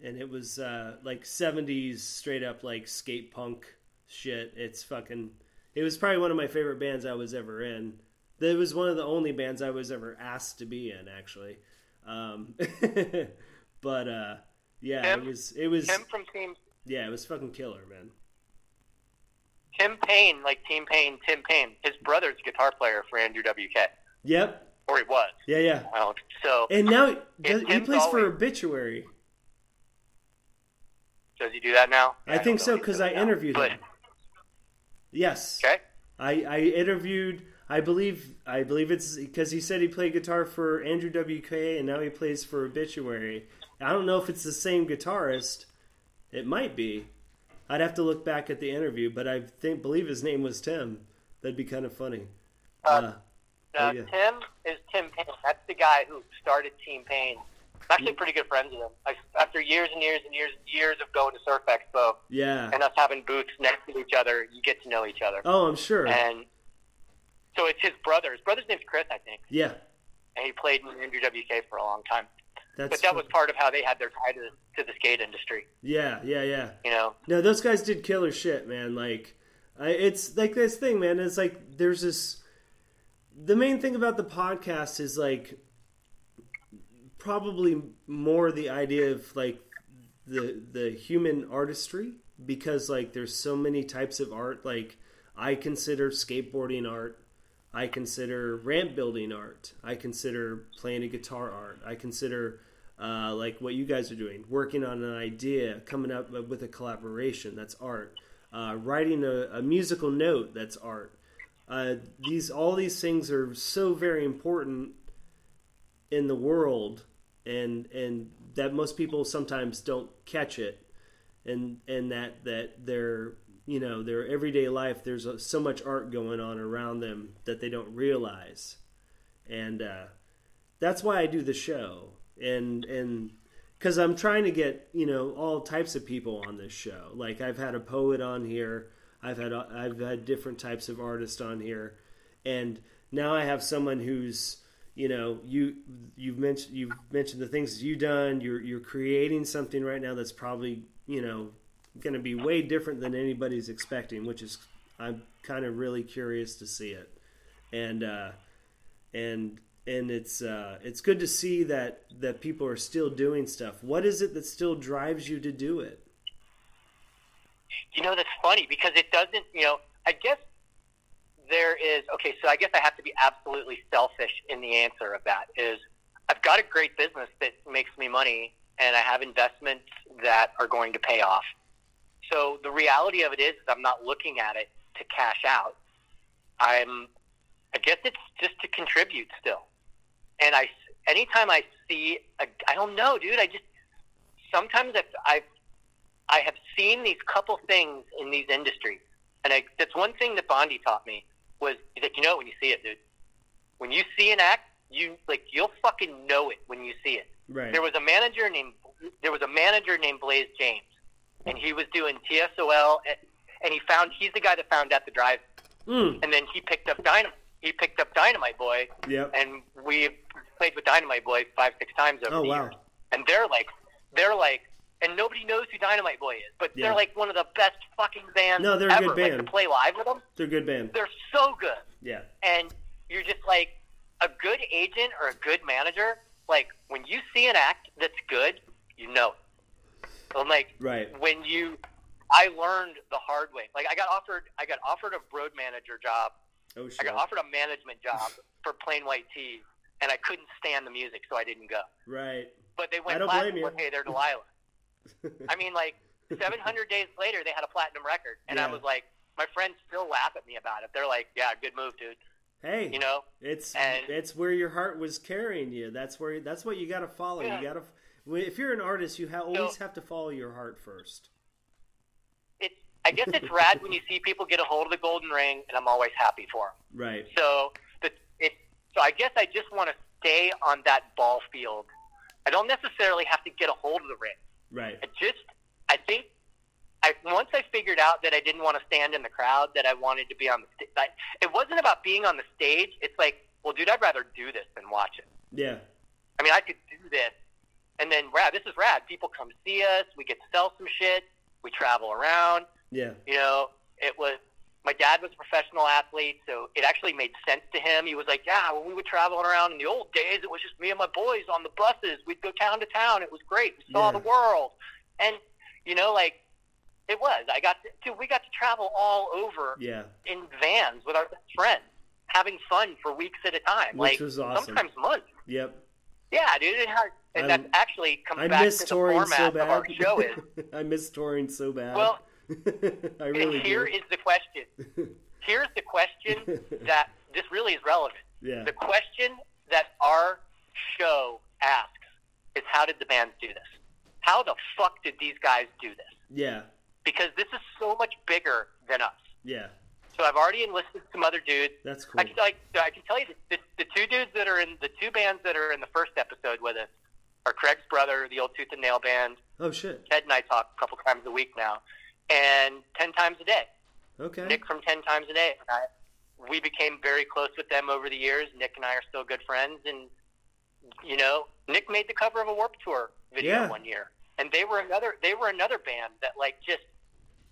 and it was uh, like '70s straight up like skate punk shit. It's fucking. It was probably one of my favorite bands I was ever in. It was one of the only bands I was ever asked to be in, actually. Um, but uh, yeah, Tim? it was it was Tim from Team yeah, it was fucking killer, man. Tim Payne, like Team Pain, Tim Payne. His brother's guitar player for Andrew WK, Yep. or he was. Yeah, yeah. Well, so And now he, does, he plays for Obituary. does he do that now? I think so because I now. interviewed but, him. Yes. Okay. I, I interviewed. I believe. I believe it's because he said he played guitar for Andrew WK and now he plays for Obituary. I don't know if it's the same guitarist. It might be. I'd have to look back at the interview, but I think believe his name was Tim. That'd be kind of funny. Uh, Uh, Oh, yeah. Tim is Tim Payne. That's the guy who started Team Pain. I'm actually pretty good friends with him. I, after years and years and years and years of going to Surf Expo yeah. and us having booths next to each other, you get to know each other. Oh, I'm sure. And so it's his brother. His brother's name's Chris, I think, Yeah. and he played in Andrew WK for a long time. That's. But that was part of how they had their tie to, to the skate industry. Yeah. Yeah. Yeah. You know, No, those guys did killer shit, man. Like, I, it's like this thing, man. It's like there's this. The main thing about the podcast is like probably more the idea of like the the human artistry because like there's so many types of art. Like I consider skateboarding art. I consider ramp building art. I consider playing a guitar art. I consider uh, like what you guys are doing, working on an idea, coming up with a collaboration. That's art. Uh, writing a, a musical note. That's art. Uh, these all these things are so very important in the world, and and that most people sometimes don't catch it, and and that that their you know their everyday life there's a, so much art going on around them that they don't realize, and uh, that's why I do the show, and and because I'm trying to get you know all types of people on this show. Like I've had a poet on here, I've had I've had different types of artists on here, and now I have someone who's you know you you've mentioned you've mentioned the things you've done. You're you're creating something right now that's probably you know going to be way different than anybody's expecting, which is I'm kind of really curious to see it, and uh, and and it's uh, it's good to see that that people are still doing stuff. What is it that still drives you to do it? you know that's funny because it doesn't. You know, I guess there is okay. So I guess I have to be absolutely selfish in the answer of that. Is I've got a great business that makes me money, and I have investments that are going to pay off. So the reality of it is, is I'm not looking at it to cash out. I'm, I guess it's just to contribute still. And I, anytime I see, a, I don't know, dude. I just sometimes I've, I've, I have seen these couple things in these industries, and I, that's one thing that Bondi taught me was like, you know, when you see it, dude, when you see an act you like you'll fucking know it when you see it. Right. There was a manager named there was a manager named Blaze James, and he was doing TSOL, and, and he found he's the guy that found at the drive, Mm. and then he picked up Dynamite. He picked up Dynamite Boy, Yep. and we played with Dynamite Boy five six times over Oh the wow. years. And they're like, they're like, and nobody knows who Dynamite Boy is, but Yeah. they're like one of the best fucking bands No, they're a ever. good Like band. to play live with them, They're a good band. they're so good Yeah. and you're just like a good agent or a good manager. Like when you see an act that's good, you know. it. I'm like Right. when you, I learned the hard way. Like I got offered, I got offered a road manager job. Oh shit. I got offered a management job for Plain White Tee, and I couldn't stand the music, so I didn't go. Right. But they I went don't platinum blame you. with Hey There Delilah. I mean, like 700 days later, they had a platinum record, and I was like, my friends still laugh at me about it. They're like, "Yeah, good move, dude." hey. You know, It's And- it's where your heart was carrying you. That's where that's what you got to follow. Yeah. You got to if you're an artist, you ha- always have to follow your heart first. it's I guess it's rad when you see people get a hold of the golden ring, and I'm always happy for them. Right. So the it so I guess I just want to stay on that ball field. I don't necessarily have to get a hold of the ring. Right. I just I think I once I figured out that I didn't want to stand in the crowd, that I wanted to be on the stage. Like, it wasn't about being on the stage. It's like, well, dude, I'd rather do this than watch it. Yeah. I mean, I could do this, and then rad. This is rad. People come see us. We get to sell some shit. We travel around. Yeah. You know, it was my dad was a professional athlete, so it actually made sense to him. He was like, "Yeah, when we were traveling around in the old days, it was just me and my boys on the buses. We'd go town to town. It was great. We saw Yeah. the world." And you know, like it was. I got to, dude, we got to travel all over Yeah. in vans with our best friends, having fun for weeks at a time. Which like was awesome. sometimes months. Yep. Yeah, dude. It had, and I'm- that actually comes I back to the format so of bad. our show is. I miss touring so bad. Well, I really and here do. is the question. Here's the question that this really is relevant. yeah. The question that our show asks is how did the bands do this? How the fuck did these guys do this? Yeah. Because this is so much bigger than us. Yeah. So I've already enlisted some other dudes. That's cool. I can, like, I can tell you the, the, the two dudes that are in the two bands that are in the first episode with us are Craig's brother, the old Tooth and Nail band. Oh shit. Ted and I talk a couple times a week now, and ten times a day. Okay. Nick from Ten Times a Day. I, we became very close with them over the years. Nick and I are still good friends, and you know, Nick made the cover of a Warp Tour video Yeah. one year, and they were another. They were another band that like just,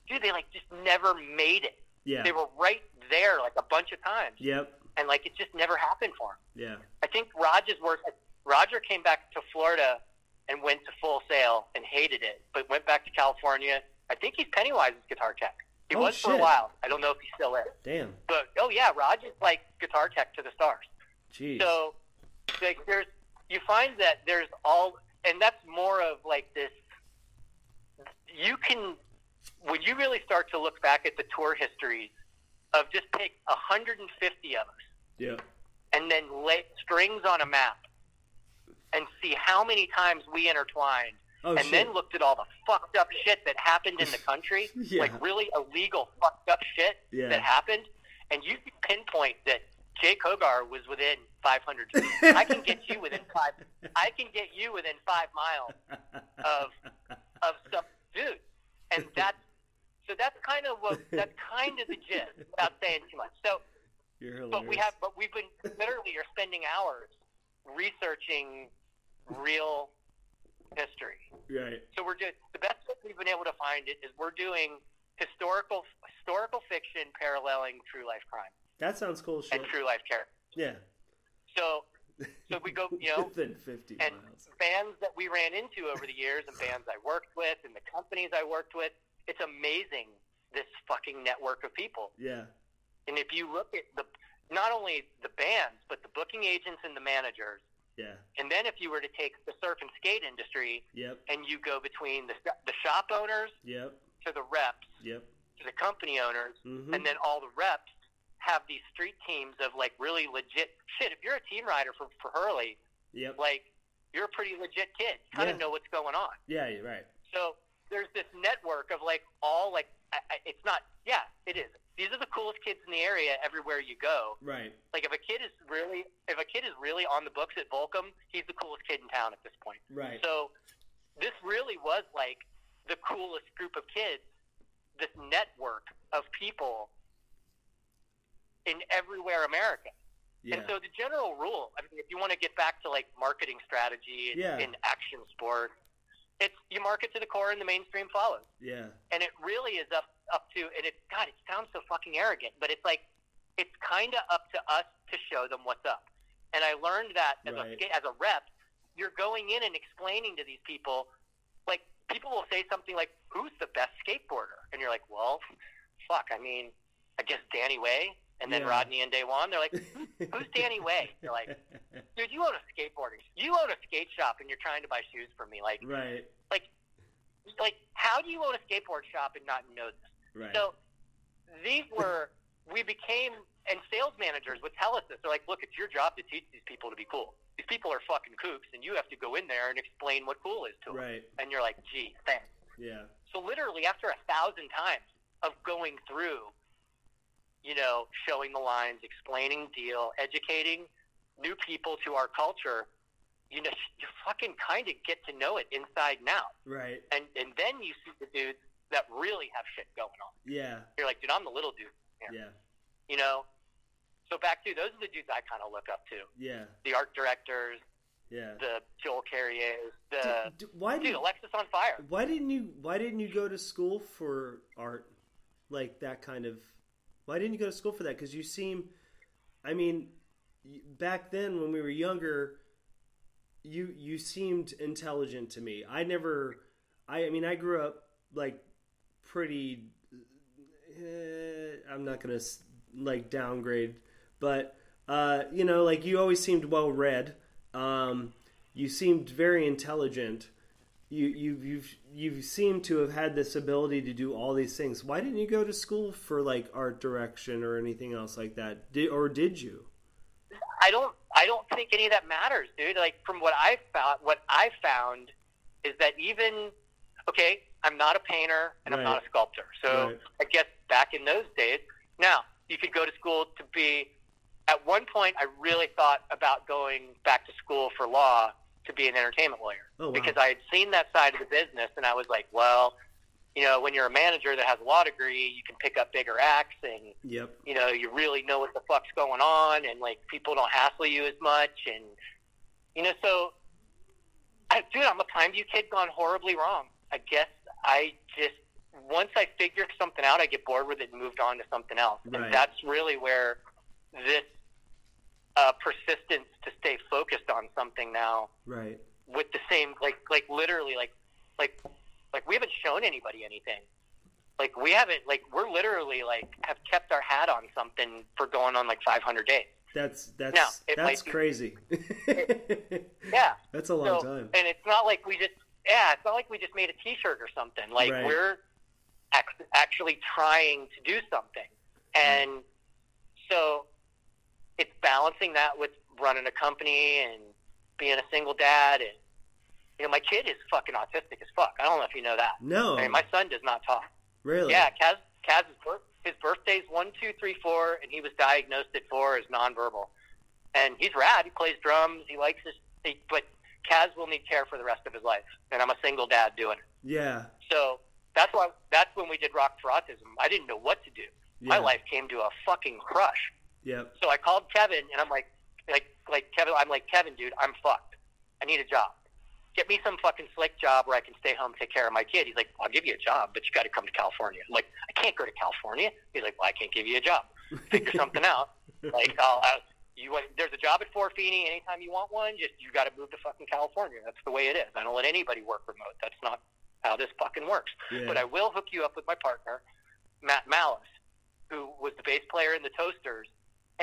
dude, they like just never made it. Yeah. They were right there like a bunch of times, Yep. and like it just never happened for him. Yeah. I think Roger's work. Roger came back to Florida and went to Full Sail and hated it, but went back to California. I think he's Pennywise's guitar tech. He Oh, was for a while. I don't know if he still is. Damn. But oh yeah, Roger's like guitar tech to the stars. Jeez. So like there's you find that there's all and that's more of like this you can when you really start to look back at the tour histories of just take 150 of us yeah. and then lay strings on a map and see how many times we intertwined Oh and shit. then looked at all the fucked up shit that happened in the country, Yeah. like really illegal fucked up shit Yeah. that happened, and you can pinpoint that Jay Hogar was within 500 feet. I can get you within five. I can get you within five miles of of stuff, dude. And that's so that's kind of what that's kind of the gist without saying too much. So, but we have, but we've been literally are spending hours researching real history. right. So we're just the best way we've been able to find it is we're doing historical historical fiction paralleling true life crime That sounds cool shit. and true life character. Yeah. So so we go, you know, Within 50 and miles. bands that we ran into over the years and bands I worked with and the companies I worked with. It's amazing this fucking network of people. Yeah. And if you look at the not only the bands but the booking agents and the managers, Yeah. and then if you were to take the surf and skate industry Yep. and you go between the the shop owners Yep. to the reps Yep. to the company owners, hmm and then all the reps have these street teams of like really legit shit. If you're a team rider for for Hurley, Yep. like you're a pretty legit kid. Kind of Yeah. know what's going on. Yeah, you're right. So there's this network of like all like I, I, it's not yeah it is these are the coolest kids in the area everywhere you go. Right. Like if a kid is really if a kid is really on the books at Volcom, he's the coolest kid in town at this point. Right. So this really was like the coolest group of kids, this network of people in everywhere America. yeah. And so the general rule, I mean, if you want to get back to like marketing strategy Yeah. in action sport, it's you market to the core and the mainstream follows. yeah. And it really is up up to and it God, it sounds so fucking arrogant, but it's like it's kind of up to us to show them what's up. And I learned that as Right. a as a rep, you're going in and explaining to these people, like people will say something like, "Who's the best skateboarder?" And you're like, "Well, fuck, I mean, I guess Danny Way." And then Yeah. Rodney and Day One, they're like, hmm, "Who's Danny Way?" They're like, "Dude, you own a skateboarding, you own a skate shop, and you're trying to buy shoes for me. Like, right. like, how do you own a skateboard shop and not know this?" Right. So these were we became and sales managers would tell us this. They're like, look, it's your job to teach these people to be cool. These people are fucking kooks, and you have to go in there and explain what cool is to them. right. And you're like, gee, thanks. Yeah. So literally, after a thousand times of going through, you know, showing the lines, explaining deal, educating new people to our culture, you know, you fucking kind of get to know it inside and out. Right. And and then you see the dudes that really have shit going on. Yeah. You're like, dude, I'm the little dude. Yeah. Yeah. You know? So back to those are the dudes I kind of look up to. Yeah. The art directors, Yeah. the Joel Carriers, the D- d- why dude did Alexisonfire. why didn't you why didn't you go to school for art like that kind of why didn't you go to school for that? Because you seem i mean back then when we were younger you you seemed intelligent to me. I never i i mean i grew up like pretty eh, i'm not gonna like downgrade but uh you know like you always seemed well read. Um you seemed very intelligent you you you've you seem to have had this ability to do all these things. Why didn't you go to school for like art direction or anything else like that? Did or did you? I don't I don't think any of that matters, dude. Like from what I found what I found is that even okay, I'm not a painter and I'm not a sculptor. So Right. I guess back in those days, now you could go to school to be at one point I really thought about going back to school for law to be an entertainment lawyer. Oh, wow. Because I had seen that side of the business and I was like, well, you know, when you're a manager that has a law degree, you can pick up bigger acts and Yep. you know, you really know what the fuck's going on, and like people don't hassle you as much, and you know, so I, dude, I'm a Pine View kid gone horribly wrong. I guess I just once I figure something out, I get bored with it and moved on to something else, Right. and that's really where this uh, persistence to stay focused on something now Right. with the same like like literally like like like we haven't shown anybody anything like we haven't like we're literally like have kept our hat on something for going on like 500 days That's that's Now, that's be- crazy. yeah that's a long so time. and it's not like we just yeah it's not like we just made a t-shirt or something like Right. we're ac- actually trying to do something and so it's balancing that with running a company and being a single dad and you know my kid is fucking autistic as fuck. I don't know if you know that. No. I mean, my son does not talk. Really? yeah kaz kaz's birth his birthday's one two three four and he was diagnosed at four as nonverbal. And he's rad. He plays drums. He likes his he, but kaz will need care for the rest of his life and i'm a single dad doing it. Yeah. so that's why that's when we did rock for autism. I didn't know what to do. Yeah. my life came to a fucking crush Yep. so I called Kevin and I'm like, like, like Kevin, I'm like, Kevin, dude, I'm fucked. I need a job. Get me some fucking slick job where I can stay home, take care of my kid. He's like, I'll give you a job, but you got to come to California. I'm like, I can't go to California. He's like, well, I can't give you a job. Figure something out. Like, I'll, I'll you want, there's a job at 4Fini. Anytime you want one, just you got to move to fucking California. That's the way it is. I don't let anybody work remote. That's not how this fucking works. Yeah. But I will hook you up with my partner, Matt Malice, who was the bass player in the Toasters,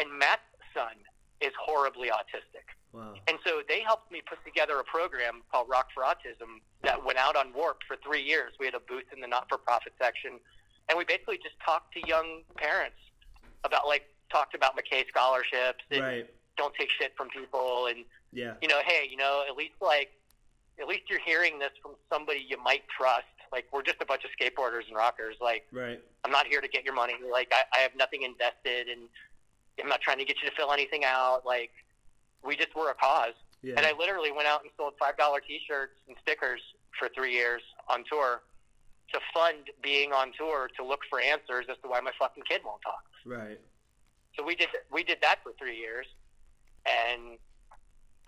and Matt's son is horribly autistic. wow. And so they helped me put together a program called Rock for Autism that went out on Warp for three years. We had a booth in the not-for-profit section, and we basically just talked to young parents about like talked about McKay scholarships and Right. don't take shit from people and Yeah. you know, hey, you know, at least like, at least you're hearing this from somebody you might trust. Like we're just a bunch of skateboarders and rockers. Like Right. I'm not here to get your money. Like I, I have nothing invested, and I'm not trying to get you to fill anything out. Like we just were a cause. Yeah. And I literally went out and sold five dollar T-shirts and stickers for three years on tour to fund being on tour to look for answers as to why my fucking kid won't talk. right. So we did we did that for three years, and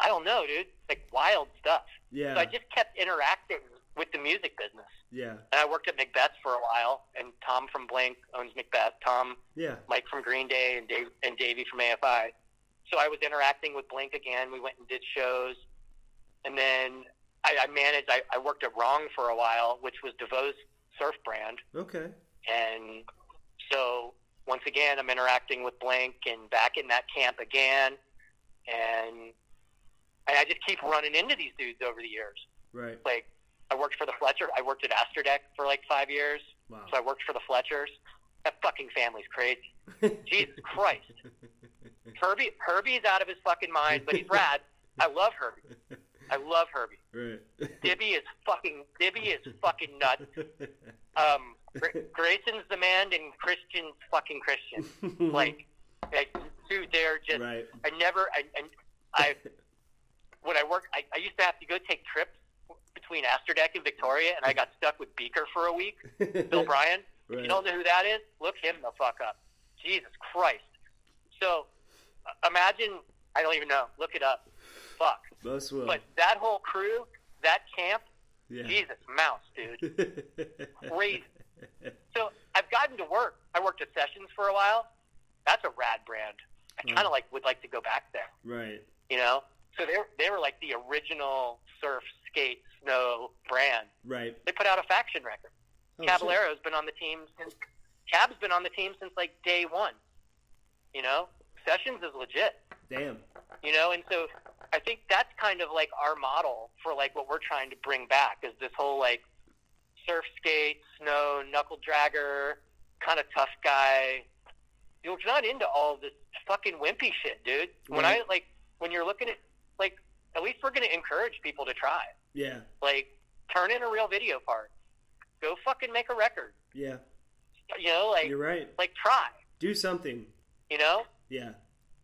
I don't know, dude, like wild stuff. Yeah. So I just kept interacting with the music business, yeah. and I worked at Macbeth for a while. And Tom from Blink owns Macbeth. Tom, Yeah. Mike from Green Day, and Dave and Davey from AFI. So I was interacting with Blink again. We went and did shows, and then I, I managed. I, I worked at Wrong for a while, which was DeVoe's surf brand. Okay. And so once again, I'm interacting with Blink and back in that camp again. And, and I just keep running into these dudes over the years. Right. Like, I worked for the Fletcher. I worked at Astrodeck for like five years. Wow. So I worked for the Fletchers. That fucking family's crazy. Jesus Christ. Herbie, Herbie's out of his fucking mind, but he's rad. I love Herbie. I love Herbie. right. Dibi is fucking, Dibi is fucking nuts. Um, Grayson's the man and Christian's fucking Christian. Like, like dude, they're just. right. I never. I, and I when I worked, I, I used to have to go take trips between Astrodeck and Victoria, and I got stuck with Beaker for a week. Bill Bryan. If you don't know who that is, look him the fuck up. Jesus Christ. So uh, imagine. I don't even know. Look it up. Fuck. Most will. But that whole crew, that camp, yeah. Jesus, mouse, dude. Crazy. So I've gotten to work. I worked at Sessions for a while. That's a rad brand. I kind Oh. of like would like to go back there. right. You know, so they they were like the original surf, skate, snow brand. Right. They put out a faction record. Oh, Caballero's been on the team since Cab's been on the team since like day one. You know, Sessions is legit. Damn. You know, and so I think that's kind of like our model for like what we're trying to bring back is this whole like surf skate, snow, knuckle dragger, kind of tough guy. You're not into all this fucking wimpy shit, dude. When Right. I like when you're looking at like at least we're going to encourage people to try. Yeah. Like turn in a real video part. Go fucking make a record. Yeah. You know, like You're right. like try. Do something. You know? Yeah.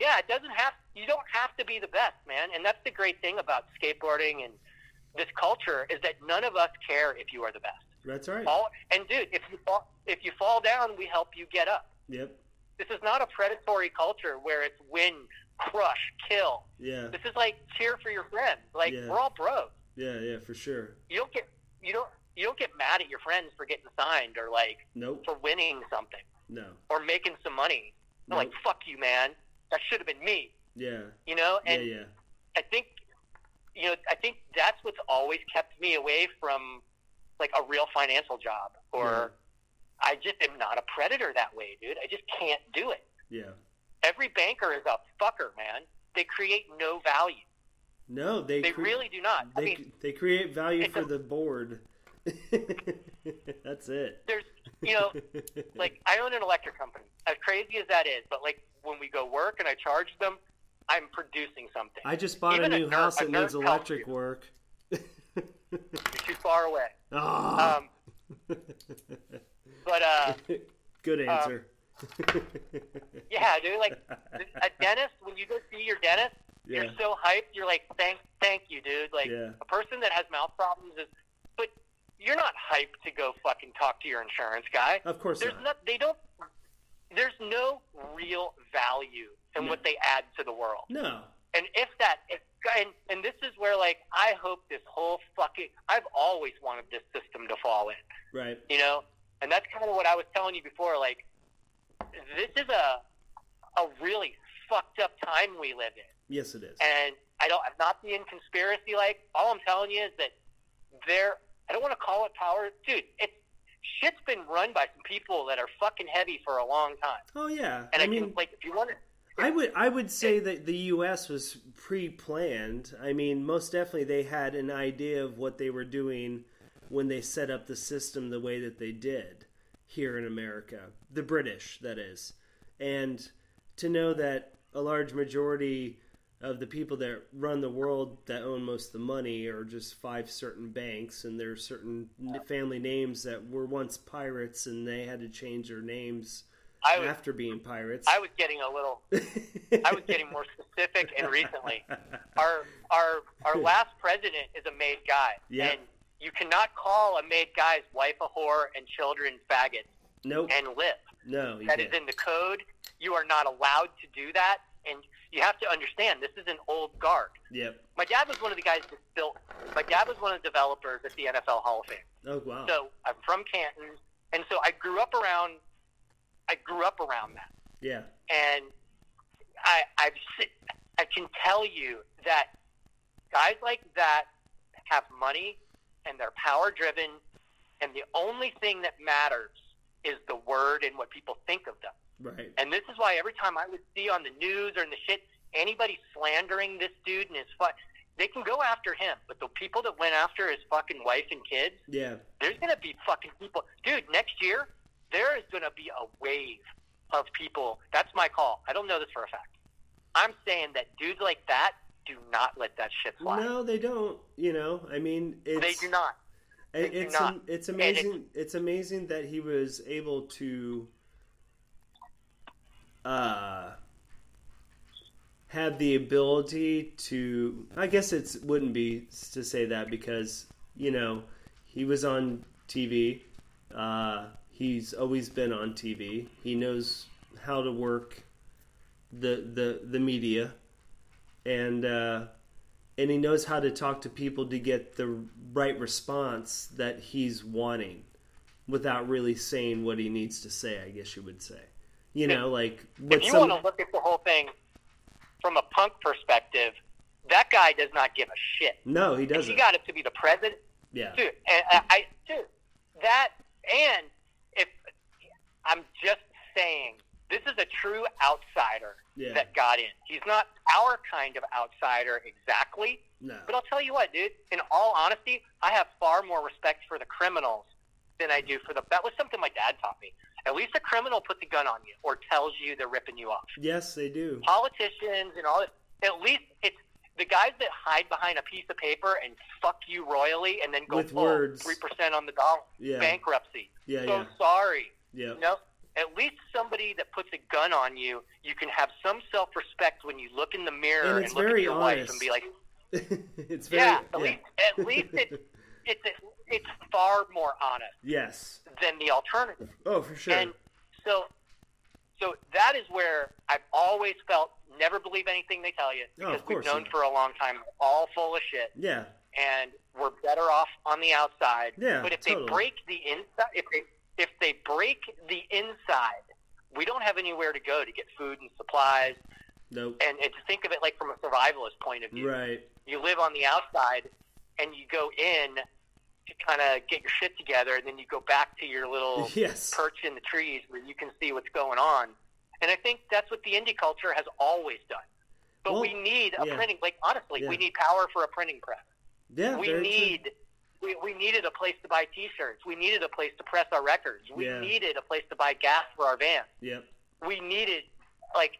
yeah, it doesn't have you don't have to be the best, man. And that's the great thing about skateboarding and this culture is that none of us care if you are the best. That's right. All and dude, if you fall if you fall down, we help you get up. Yep. This is not a predatory culture where it's win, crush, kill. Yeah. This is like cheer for your friends. Like Yeah. we're all bros. Yeah. Yeah. For sure. You don't get you don't you don't get mad at your friends for getting signed or like Nope. for winning something No. or making some money. Nope. like fuck you, man. That should have been me. Yeah. You know, and Yeah. I think, you know, I think that's what's always kept me away from like a real financial job, or I just am not a predator that way, dude. I just can't do it. Yeah. Every banker is a fucker, man. They create no value. No, they They cre- really do not. I They mean, they create value for the board. That's it. there's, you know, like I own an electric company. As crazy as that is, but like when we go work and I charge them, I'm producing something. I just bought Even a a new nerd- house a that needs electric work. You're too far away. Ah. Um, but uh, Good answer. yeah, dude. Like a dentist, when you go see your dentist, yeah. you're so hyped. You're like, thank, thank you, dude. Like Yeah. a person that has mouth problems is, but you're not hyped to go fucking talk to your insurance guy. Of course There's not. not. They don't. There's no real value in No. what they add to the world. No. And if that, if, and and this is where like I hope this whole fucking. I've always wanted this system to fall in. Right. you know and that's kind of what i was telling you before like this is a a really fucked up time we live in Yes, it is. and i don't i'm not being conspiracy like all i'm telling you is that there i don't want to call it power dude it's shit's been run by some people that are fucking heavy for a long time Oh yeah. and I, i, mean, can like if you want to I would I would say that the U.S. was pre-planned. I mean, most definitely they had an idea of what they were doing when they set up the system the way that they did here in America, the British, that is, and to know that a large majority of the people that run the world that own most of the money are just five certain banks, and there's certain family names that were once pirates, and they had to change their names I was, after being pirates. I was getting a little. I was getting more specific, and recently, our our our last president is a made guy, Yeah. and you cannot call a made guy's wife a whore and children faggots nope, and live. no, That is can't. in the code. You are not allowed to do that, and you have to understand this is an old guard. Yep. My dad was one of the guys that built. My dad was one of the developers at the NFL Hall of Fame. Oh wow. So I'm from Canton, and so I grew up around. I grew up around that, yeah. and I I've I can tell you that guys like that have money and they're power driven, and the only thing that matters is the word and what people think of them. Right. And this is why every time I would see on the news or in the shit anybody slandering this dude and his fuck, they can go after him. But the people that went after his fucking wife and kids, Yeah. there's gonna be fucking people, dude. Next year there is gonna be a wave of people. That's my call. I don't know this for a fact. I'm saying that dudes like that do not let that shit fly. No, they don't. You know, I mean, it's they do not. do it's not. am- it's amazing. It's amazing that he was able to uh have the ability to. I guess it wouldn't be to say that because you know he was on TV. Uh, he's always been on TV. He knows how to work the the the media, and uh, and he knows how to talk to people to get the right response that he's wanting, without really saying what he needs to say. I guess you would say, you know, like If you some want to look at the whole thing from a punk perspective, that guy does not give a shit. no, he doesn't. He got it to be the president, yeah, dude, and I, I dude, that and if I'm just saying, this is a true outsider Yeah. that got in. He's not our kind of outsider exactly, no, but I'll tell you what, dude. In all honesty, I have far more respect for the criminals than I do for the. That was something my dad taught me. At least a criminal puts a gun on you or tells you they're ripping you off. yes, they do. Politicians and all this. At least it's the guys that hide behind a piece of paper and fuck you royally and then go With words. three percent on the dollar. Yeah. Bankruptcy. Yeah, so yeah, sorry. yeah. You know, at least somebody that puts a gun on you, you can have some self respect when you look in the mirror And and, it's look at your wife and be like, it's very yeah, at least at least it, it's it's far more honest yes. than the alternative. Oh, for sure. And so, so that is where I've always felt never believe anything they tell you Oh, because we've known not. for a long time all full of shit, yeah, and we're better off on the outside. Yeah, But if totally. they break the inside, if they if they break the inside, we don't have anywhere to go to get food and supplies. nope. And, and to think of it like from a survivalist point of view, Right. you live on the outside and you go in to kind of get your shit together, and then you go back to your little Yes. perch in the trees where you can see what's going on. And I think that's what the indie culture has always done. But Well, we need a yeah. printing, like honestly, Yeah. we need power for a printing press. Yeah. we true. need, we, we needed a place to buy T-shirts. We needed a place to press our records. We Yeah. needed a place to buy gas for our van. Yep. We needed, like,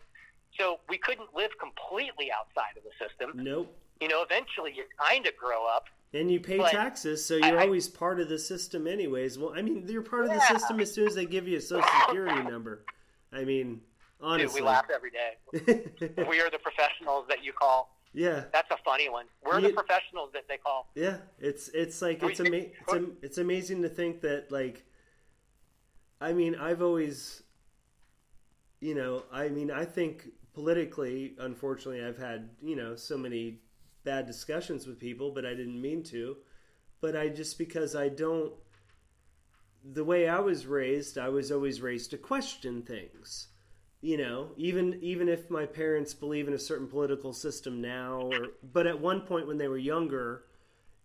so we couldn't live completely outside of the system. Nope. You know, eventually you kind of grow up. And you pay But taxes, so you're I- always part of the system, anyways. Well, I mean, you're part of the system as soon as they give you a social security number. I mean, Dude, honestly. we laugh every day. we are the professionals that you call. yeah, That's a funny one. We're You- the professionals that they call. yeah. It's it's like it's ama- it's, am- it's amazing to think that like. I mean, I've always, you know, I mean, I think politically, unfortunately, I've had you know so many bad discussions with people, but I didn't mean to. But I just because I don't the way I was raised, I was always raised to question things. You know, even even if my parents believe in a certain political system now, or but at one point when they were younger,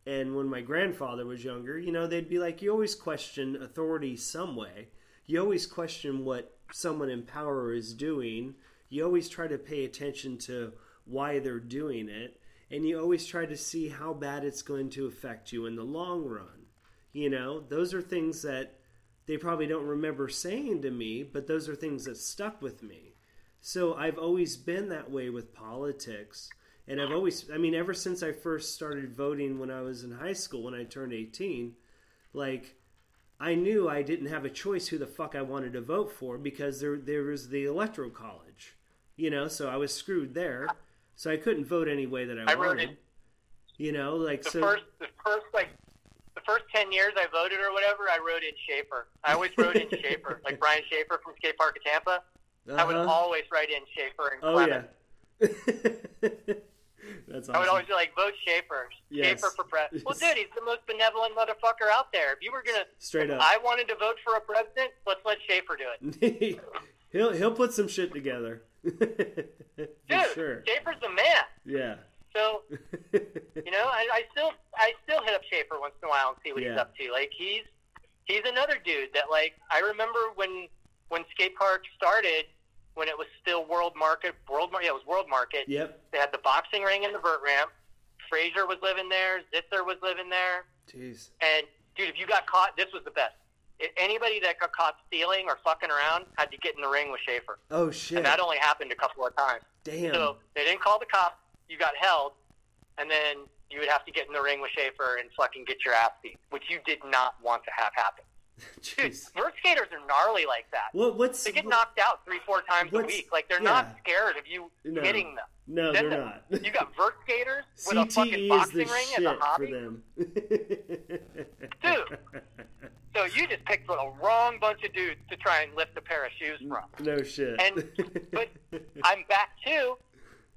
and when my grandfather was younger, you know, they'd be like, you always question authority some way. You always question what someone in power is doing. You always try to pay attention to why they're doing it, and you always try to see how bad it's going to affect you in the long run. You know, those are things that they probably don't remember saying to me, but those are things that stuck with me. So I've always been that way with politics. and I've always, I mean, ever since I first started voting when I was in high school, when I turned 18, like, I knew I didn't have a choice who the fuck I wanted to vote for because there there was the electoral college, you know, so I was screwed there. So I couldn't vote any way that I, I wrote wanted. it- You know, like The so. first, the first like, the first ten years I voted or whatever, I wrote in Schaefer. I always wrote in Schaefer, like Brian Schaefer from Skate Park of Tampa. I would Uh-huh. always write in Schaefer and Oh yeah. That's awesome. I would always be like, vote Schaefer. Yes. Schaefer for president. Well, dude, he's the most benevolent motherfucker out there. If you were gonna, Straight up. I wanted to vote for a president. Let's let Schaefer do it. he'll he'll put some shit together. Dude, sure. Schaefer's the man. Yeah. So you know, I, I still I still hit up Schaefer once in a while and see what Yeah. he's up to. Like he's he's another dude that like I remember when when skate park started when it was still World Market World Market yeah it was World Market. yep. They had the boxing ring and the vert ramp. Frazier was living there. Zitzer was living there. Jeez. And dude, if you got caught, this was the best. If anybody that got caught stealing or fucking around had to get in the ring with Schaefer, Oh shit. and that only happened a couple of times. Damn. So they didn't call the cops. You got held, and then you would have to get in the ring with Schaefer and fucking get your ass beat, which you did not want to have happen. Dude, vert skaters are gnarly like that. What what's They get knocked out three, four times a week. Like they're yeah. not scared of you No. hitting them. No, Then they're the- not. You got vert skaters with a fucking CTE is boxing the ring shit as a for them. Dude. So you just picked the wrong bunch of dudes to try and lift a pair of shoes from. no shit. And- but I'm back to,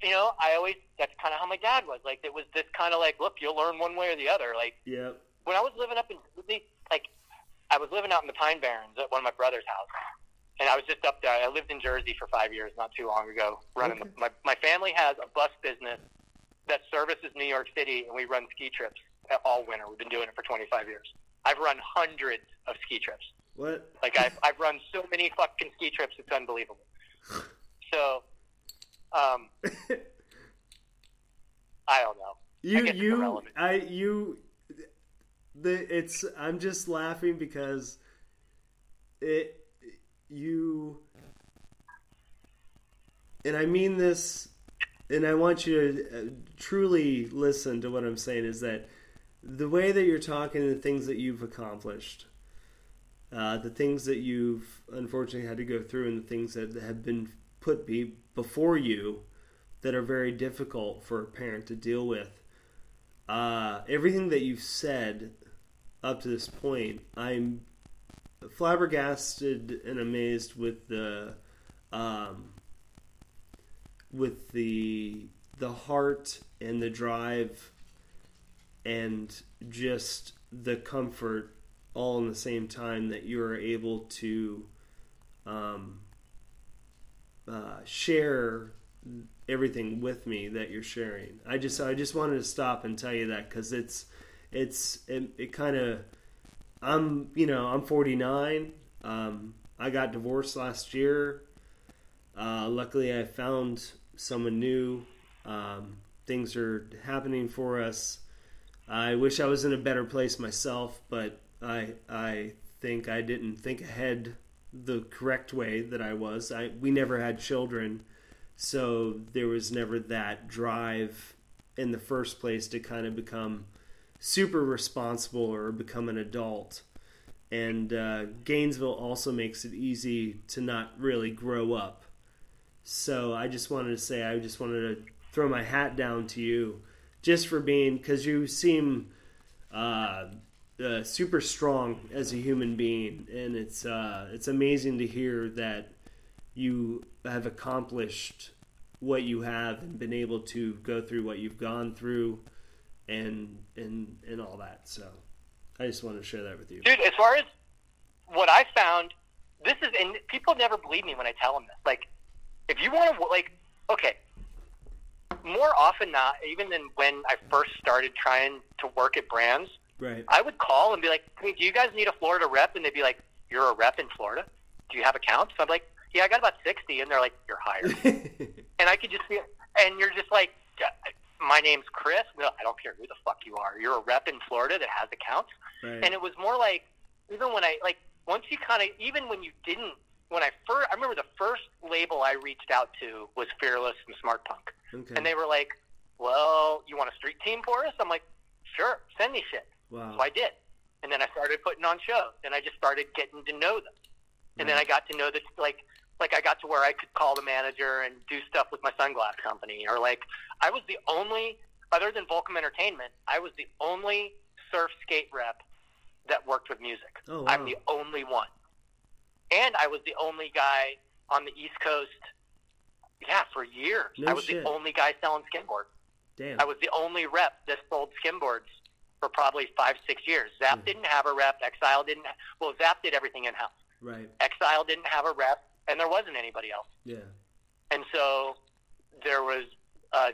you know, I always that's kind of how my dad was. Like it was this kind of like, look, you'll learn one way or the other. Like yep. when I was living up in like I was living out in the Pine Barrens at one of my brother's house, and I was just up there. I lived in Jersey for five years, not too long ago. Running Okay. the, my my family has a bus business that services New York City, and we run ski trips all winter. We've been doing it for 25 years. I've run hundreds of ski trips. What? Like I've I've run so many fucking ski trips, it's unbelievable. So, um, I don't know. You it's you. I you the it's I'm just laughing because it you and I mean this and I want you to uh, truly listen to what I'm saying is that the way that you're talking the things that you've accomplished uh, the things that you've unfortunately had to go through and the things that have been put be before you that are very difficult for a parent to deal with uh, everything that you've said up to this point, I'm flabbergasted and amazed with the um, with the the heart and the drive and just the comfort all in the same time that you're able to um, uh, share everything with me that you're sharing. I just I just wanted to stop and tell you that because it's it's it, it kind of I'm you know I'm 49. Um, I got divorced last year. Uh, luckily, I found someone new. Um, things are happening for us. I wish I was in a better place myself, but I I think I didn't think ahead the correct way that I was. I we never had children so there was never that drive in the first place to kind of become super responsible or become an adult and uh, gainesville also makes it easy to not really grow up so i just wanted to say i just wanted to throw my hat down to you just for being because you seem uh, uh, super strong as a human being and it's uh, it's amazing to hear that you have accomplished what you have and been able to go through what you've gone through and and and all that so i just wanted to share that with you dude. As far as what I found, this is and people never believe me when I tell them this. Like, if you want to, like, okay, more often not, even than when I first started trying to work at brands, right I would call and be like, "Hey, do you guys need a Florida rep?" And they'd be like, "You're a rep in Florida? Do you have accounts?" I'm like, "Yeah, I got about 60." And they're like, "You're hired." and I could just be, and you're just like, "My name's Chris." No, I don't care who the fuck you are. You're a rep in Florida that has accounts. right And it was more like, even when I like, once you kind of, even when you didn't, when I first, I remember the first label I reached out to was Fearless and Smart Punk, okay and they were like, well, you want a street team for us? I'm like, sure, send me shit. Wow. So I did. And then I started putting on shows, and I just started getting to know them. And then I got to know this, like, like I got to where I could call the manager and do stuff with my sunglass company, or like I was the only, other than Volcom Entertainment, I was the only surf skate rep that worked with music. Oh, I'm the only one, and I was the only guy on the East Coast. Yeah, for years, No I was shit. the only guy selling skimboards. Damn. I was the only rep that sold skimboards for probably five, six years. Zap Hmm. didn't have a rep. Exile didn't. Well, Zap did everything in house. right. Exile didn't have a rep, and there wasn't anybody else. Yeah. And so there was uh,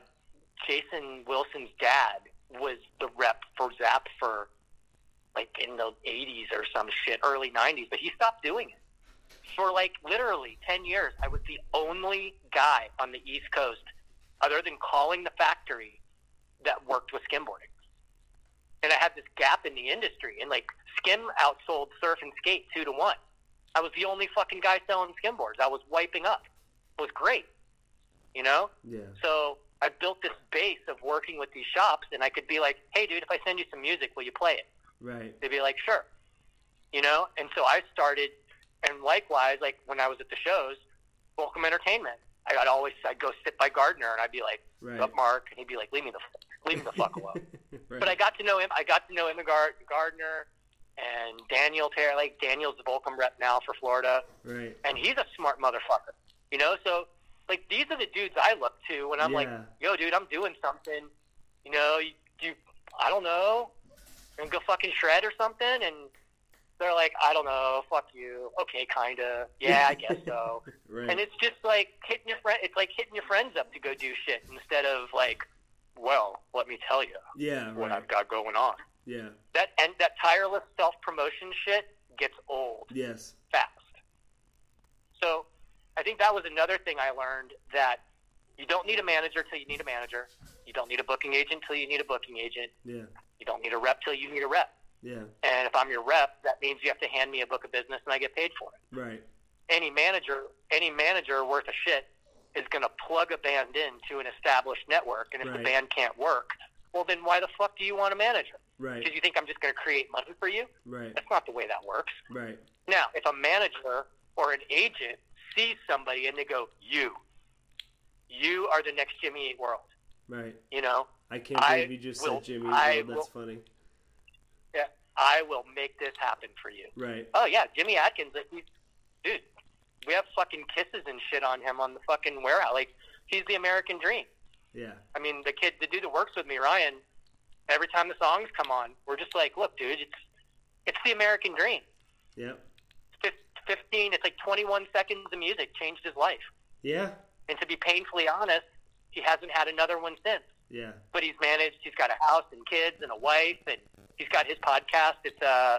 Jason Wilson's dad was the rep for Zap for like in the 80s or some shit, early 90s, but he stopped doing it. For like literally 10 years, I was the only guy on the East Coast, other than calling the factory, that worked with skimboarding. And I had this gap in the industry, and like skim outsold surf and skate two to one. I was the only fucking guy selling skimboards. I was wiping up. It was great, you know. Yeah. So I built this base of working with these shops, and I could be like, "Hey, dude, if I send you some music, will you play it?" Right. They'd be like, "Sure," you know. And so I started, and likewise, like when I was at the shows, Volcom Entertainment, I- I'd always I'd go sit by Gardner, and I'd be like, Right. "Up, Mark," and he'd be like, "Leave me the leave me the fuck alone." right. But I got to know him. I got to know Imagard Gardner and Daniel Taylor. Like Daniel's the Volcom rep now for Florida right. and he's a smart motherfucker. You know, so like these are the dudes I look to when I'm like, yo, dude, I'm doing something. You know, you, you I don't know, and go fucking shred or something, and they're like, I don't know, fuck you. Okay, kinda. Yeah, I guess so. Right. And it's just like hitting your friend. It's like hitting your friends up to go do shit instead of like, well, let me tell you yeah. what Right. I've got going on. Yeah. That and that tireless self promotion shit gets old Yes. fast. So I think that was another thing I learned that you don't need a manager till you need a manager. You don't need a booking agent till you need a booking agent. Yeah. You don't need a rep till you need a rep. Yeah. And if I'm your rep, that means you have to hand me a book of business and I get paid for it. Right. Any manager, any manager worth a shit is going to plug a band into an established network. And if Right. the band can't work, well, then why the fuck do you want a manager? Right. Because you think I'm just going to create money for you? Right. That's not the way that works. Right. Now, if a manager or an agent sees somebody and they go, "You, you are the next Jimmy Eat World," Right. you know, I can't I believe you just will- said Jimmy. I Well, that's funny. Yeah, I will make this happen for you. Right. Oh yeah, Jimmy Adkins, like, he's, dude, we have fucking kisses and shit on him on the fucking warehouse. Like, he's the American dream. Yeah. I mean, the kid, the dude that works with me, Ryan. Every time the songs come on, we're just like, look, dude, it's it's the American dream. Yeah. Fif- Fifteen, it's like twenty-one seconds of music changed his life. Yeah. And to be painfully honest, he hasn't had another one since. Yeah. But he's managed. He's got a house and kids and a wife, and he's got his podcast. It's uh,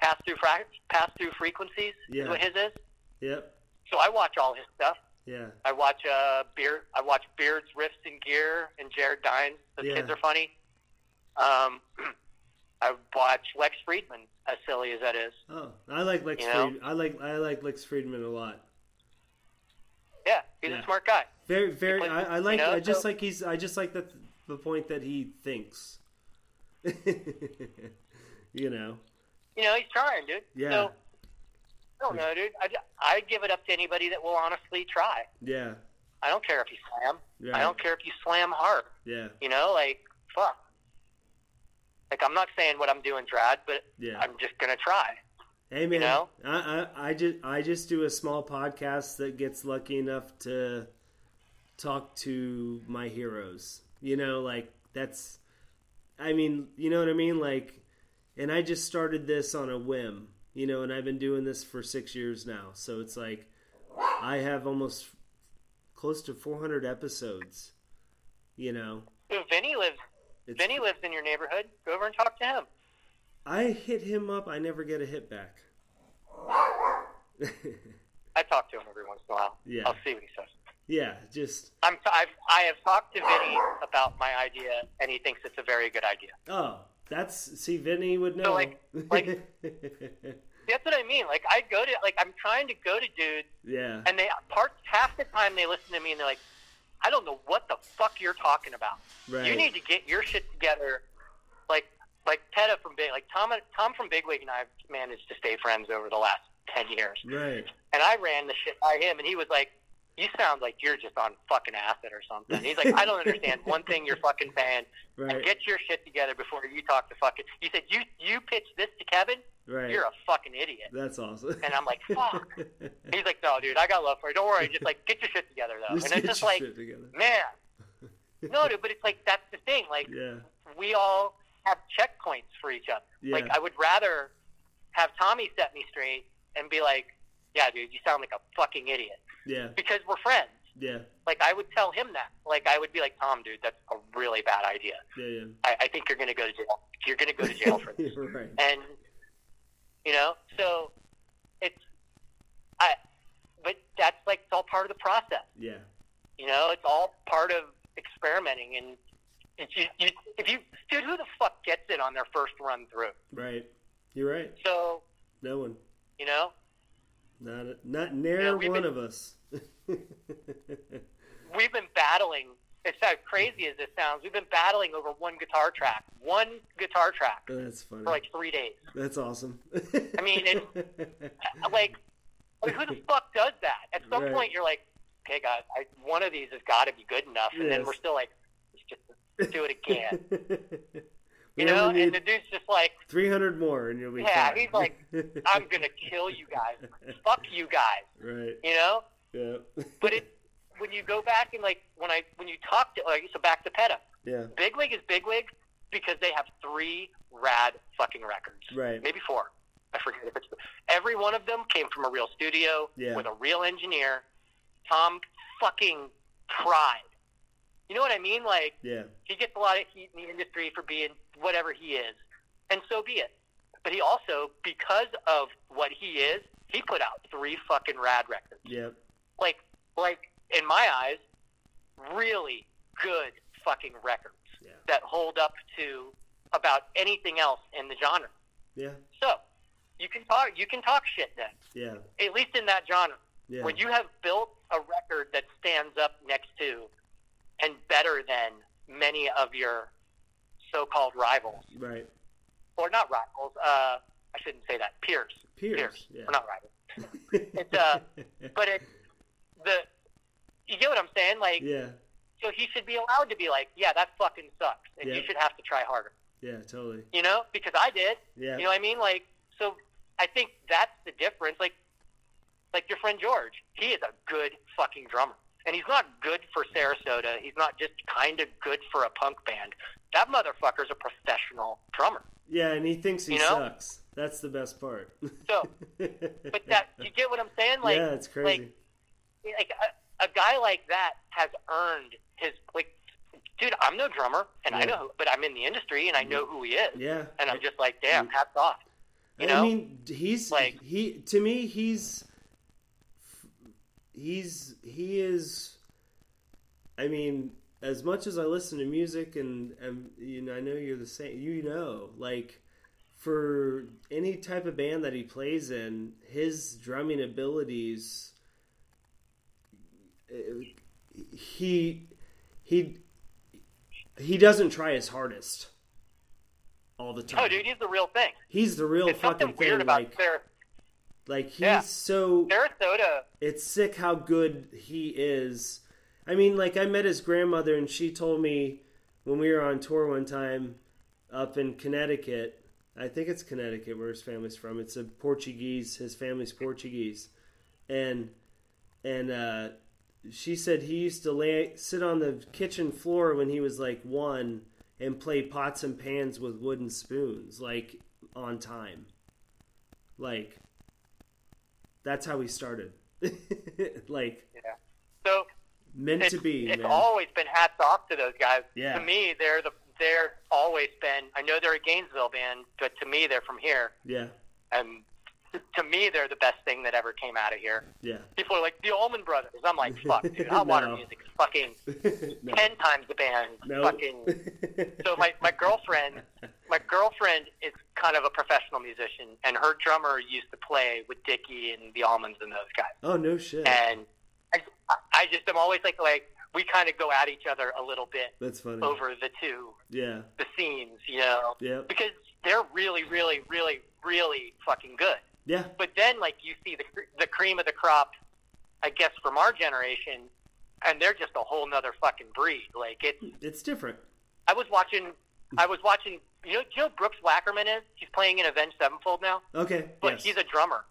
pass through fra- pass through frequencies Yeah. is what his is. Yep. So I watch all his stuff. Yeah. I watch uh, Beard. I watch Beards, Riffs, and Gear, and Jared Dines. The Yeah. kids are funny. Um, I watch Lex Fridman, as silly as that is. Oh, I like Lex You know? Fridman. I like I like Lex Fridman a lot. Yeah, he's Yeah. a smart guy. Very, very. plays- I, I like. you know, I just so- like he's. I just like the the point that he thinks. you know. You know, he's trying, dude. Yeah. So, I don't know, dude. I, I give it up to anybody that will honestly try. Yeah. I don't care if you slam. Right. I don't care if you slam hard. Yeah. You know, like fuck. Like I'm not saying what I'm doing's rad, but Yeah. I'm just gonna try. Hey man, know? I, I I just I just do a small podcast that gets lucky enough to talk to my heroes. You know, like that's I mean, you know what I mean? Like and I just started this on a whim, you know, and I've been doing this for 6 years now. So it's like I have almost close to 400 episodes. You know. So Vinny lives. It's, Vinny lives in your neighborhood. Go over and talk to him. I hit him up, I never get a hit back. I talk to him every once in a while. Yeah. I'll see what he says. yeah, just I'm. I've. I have talked to Vinny about my idea, and he thinks it's a very good idea. Oh, that's see, Vinny would know. So, like- like- That's what I mean. Like I go to. Like I'm trying to go to dudes, yeah, and they part half the time they listen to me and they're like, I don't know what the fuck you're talking about. Right. You need to get your shit together. Like Peta from Big like Tom Tom from Bigwig and I have managed to stay friends over the last ten years. Right. And I ran the shit by him and he was like, You sound like you're just on fucking acid or something. He's like, I don't understand one thing you're fucking saying and get your shit together before you talk to fucking He said, You you pitched this to Kevin? Right. You're a fucking idiot. That's awesome. And I'm like, Fuck He's like, No, dude, I got love for you. Don't worry, just like get your shit together though. Just and it's get just your like. Man. No, dude, but it's like that's the thing. Like Yeah. we all have checkpoints for each other. Yeah. Like I would rather have Tommy set me straight and be like, "Yeah, dude, you sound like a fucking idiot," Yeah. because we're friends. Yeah. Like I would tell him that. Like I would be like, "Tom, dude, that's a really bad idea. Yeah. Yeah. I, I think you're gonna go to jail. You're gonna go to jail for this." right. and you know, so it's I. But that's like it's all part of the process. Yeah. You know, it's all part of experimenting and. It's you, you, if you, dude, who the fuck gets it on their first run through? Right. You're right. So, No one. you know, Not not near Yeah, we've one been- of us. we've been battling. It's as crazy as this sounds. We've been battling over one guitar track, one guitar track oh, That's funny. for like three days. That's awesome. I mean, it- Like, like who the fuck does that? At some Right. point, you're like, okay, guys, I, one of these has got to be good enough, and then we're still like, let's just do it again. You know, and the dude's just like, 300 more, and you'll be Yeah, fine. he's like, I'm gonna kill you guys. Fuck you guys. right. You know. Yeah. But it when you go back and like when I when you talk to like so back to Peta, yeah. Big Bigwig is Big Bigwig because they have three rad fucking records, Right. maybe four. I forget if it's every one of them came from a real studio Yeah. with a real engineer. Tom fucking tried. You know what I mean? Like Yeah. he gets a lot of heat in the industry for being whatever he is, and so be it. But he also, because of what he is, he put out three fucking rad records. Yeah. Like, like in my eyes, really good fucking records Yeah. that hold up to about anything else in the genre. Yeah. So you can talk, you can talk shit then, Yeah. at least in that genre. Yeah. When you have built a record that stands up next to and better than many of your so-called rivals, right. or not rivals, uh, I shouldn't say that, peers. Peers. Yeah. We're not rivals. It's, uh, But it, the, you get what I'm saying? Like, yeah. so he should be allowed to be like, yeah, that fucking sucks, and Yeah. you should have to try harder. Yeah. Totally. You know, because I did. Yeah. You know what I mean? Like, so I think that's the difference. Like, like your friend George, he is a good fucking drummer, and he's not good for Sarasota. He's not just kind of good for a punk band. That motherfucker's a professional drummer. yeah. And he thinks he You know? sucks. That's the best part. So, but that you get what I'm saying? Like, yeah, it's crazy. like, like a, a guy like that has earned his like. Dude, I'm no drummer, and I Yeah. know, but I'm in the industry, and I know who he is, yeah. and I'm just like, damn, mm. hats off. You know? I mean, he's Like- he to me he's he's he is. I mean, as much as I listen to music and and you know, I know you're the same. You know, like for any type of band that he plays in, his drumming abilities. He he he doesn't try his hardest all the oh, time. Oh, dude, he's the real thing. He's the real It's fucking something thing. weird about like, Sar- like he's Yeah. so Sarasota. it's sick how good he is. I mean, like I met his grandmother and she told me when we were on tour one time up in Connecticut. I think it's Connecticut where his family's from. It's a Portuguese. His family's Portuguese, and and uh, she said he used to lay sit on the kitchen floor when he was like one and play pots and pans with wooden spoons, like on time. Like that's how he started. like Yeah. So meant to be, it's man. always been hats off to those guys. Yeah. To me, they're the they're always been. I know they're a Gainesville band, but to me, they're from here, yeah, and to me, they're the best thing that ever came out of here. yeah. People are like the Allman Brothers. I'm like, fuck, dude. Hot water No. music is fucking no. ten times the band. no. Fucking. So my my girlfriend, my girlfriend is kind of a professional musician, and her drummer used to play with Dickie and the Almonds and those guys. oh no shit. And I, I just am always like, like we kind of go at each other a little bit That's funny. over the two Yeah. the scenes, you know, Yep. because they're really, really, really, really fucking good. Yeah. But then, like, you see the the cream of the crop, I guess, from our generation, and they're just a whole nother fucking breed. Like, it's. It's different. I was watching. I was watching. You know, you know Brooks Wackerman is? He's playing in Avenged Sevenfold now, Okay. but yes. he's a drummer.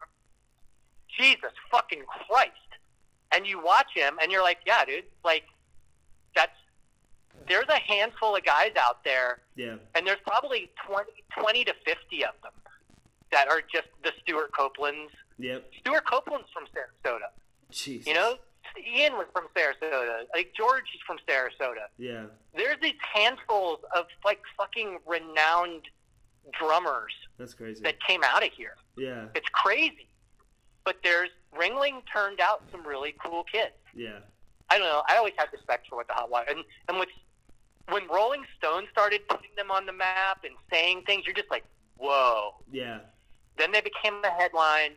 Jesus fucking Christ! And you watch him, and you're like, yeah, dude, like, that's. There's a handful of guys out there yeah. and there's probably 20, 20 to 50 of them that are just the Stewart Copelands. Yep. Stewart Copeland's from Sarasota. Jesus. You know, Ian was from Sarasota. Like George is from Sarasota. Yeah. There's these handfuls of like fucking renowned drummers That's crazy. that came out of here. Yeah. It's crazy. But there's Ringling turned out some really cool kids. Yeah. I don't know. I always had respect for what the Hot Water and and with when Rolling Stone started putting them on the map and saying things, you're just like, whoa. Yeah. Then they became the headline,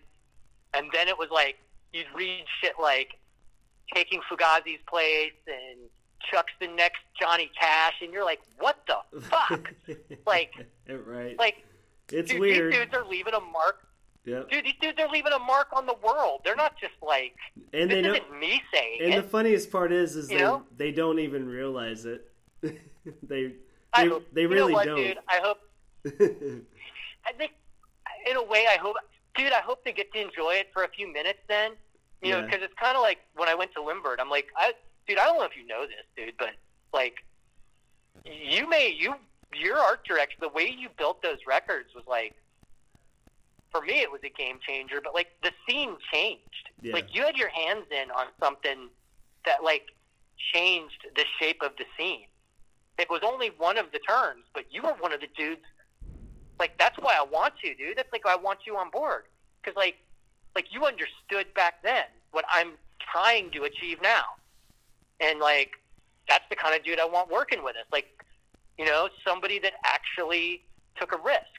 and then it was like you'd read shit like taking Fugazi's place and Chuck's the next Johnny Cash, and you're like, what the fuck? Like- right. like, it's dude, weird. these dudes are leaving a mark. Yep. Dude, these dudes are leaving a mark on the world. They're not just like And they isn't me saying And the funniest part is, is You they know? they don't even realize it. they I they, hope, they really know what, don't. dude? I hope I think, in a way, I hope, dude, I hope they get to enjoy it for a few minutes. Then, you know, because it's kind of like when I went to Limbird. I'm like, I, dude, I don't know if you know this, dude, but like, you may you your art direction, the way you built those records was like, for me, it was a game changer. But like, the scene changed. Yeah. Like, you had your hands in on something that like changed the shape of the scene. It was only one of the turns, but you were one of the dudes. Like that's why I want you, dude. That's like I want you on board because like, like you understood back then what I'm trying to achieve now, and like that's the kind of dude I want working with us. Like, you know, somebody that actually took a risk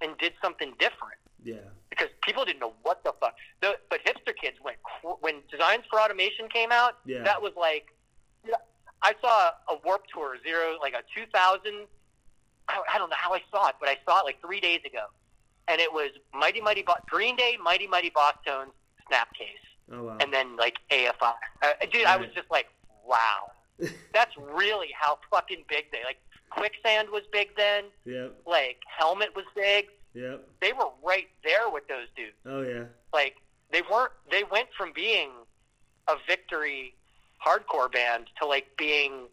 and did something different yeah. because people didn't know what the fuck. The, but hipster kids went when Designs for Automotion came out. Yeah. That was like, I saw a Warped Tour zero, like a 2000. I, I don't know how I saw it, but I saw it like three days ago, and it was Mighty Mighty Bo- Green Day, Mighty Mighty Boss Tones, Snapcase, Oh wow. and then like AFI. Uh, dude, I was just like, wow, that's really how fucking big they like. Quicksand was big then. Yeah. Like Helmet was big. Yeah. They were right there with those dudes Oh yeah. like they weren't they went from being a victory hardcore band to like being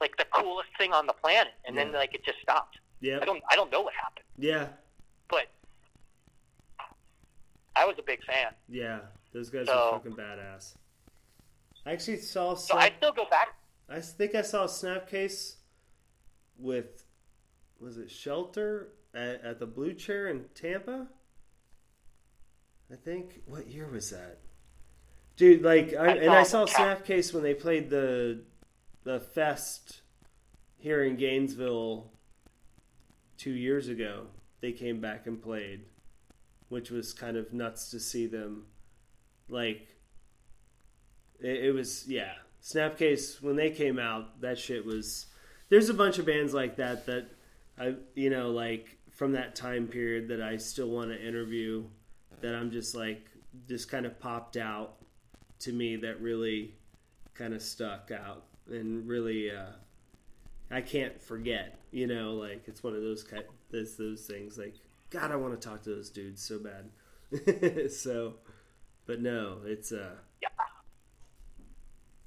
like the coolest thing on the planet and then like it just stopped Yeah, i don't i don't know what happened Yeah. but i was a big fan Yeah. Those guys So- are fucking badass. I actually saw. so i still go back I think I saw a Snapcase with was it Shelter at, at the Blue Chair in Tampa. I think what year was that? Dude, like, I, and I saw. Snapcase when they played the the fest here in Gainesville two years ago. They came back and played, which was kind of nuts to see them. Like, it, it was yeah. Snapcase when they came out, that shit was. There's a bunch of bands like that that I you know like from that time period that I still want to interview. That I'm just like just kind of popped out to me that really kind of stuck out and really uh, I can't forget. You know, like it's one of those kind those those things. Like God, I want to talk to those dudes so bad. so, but no, it's uh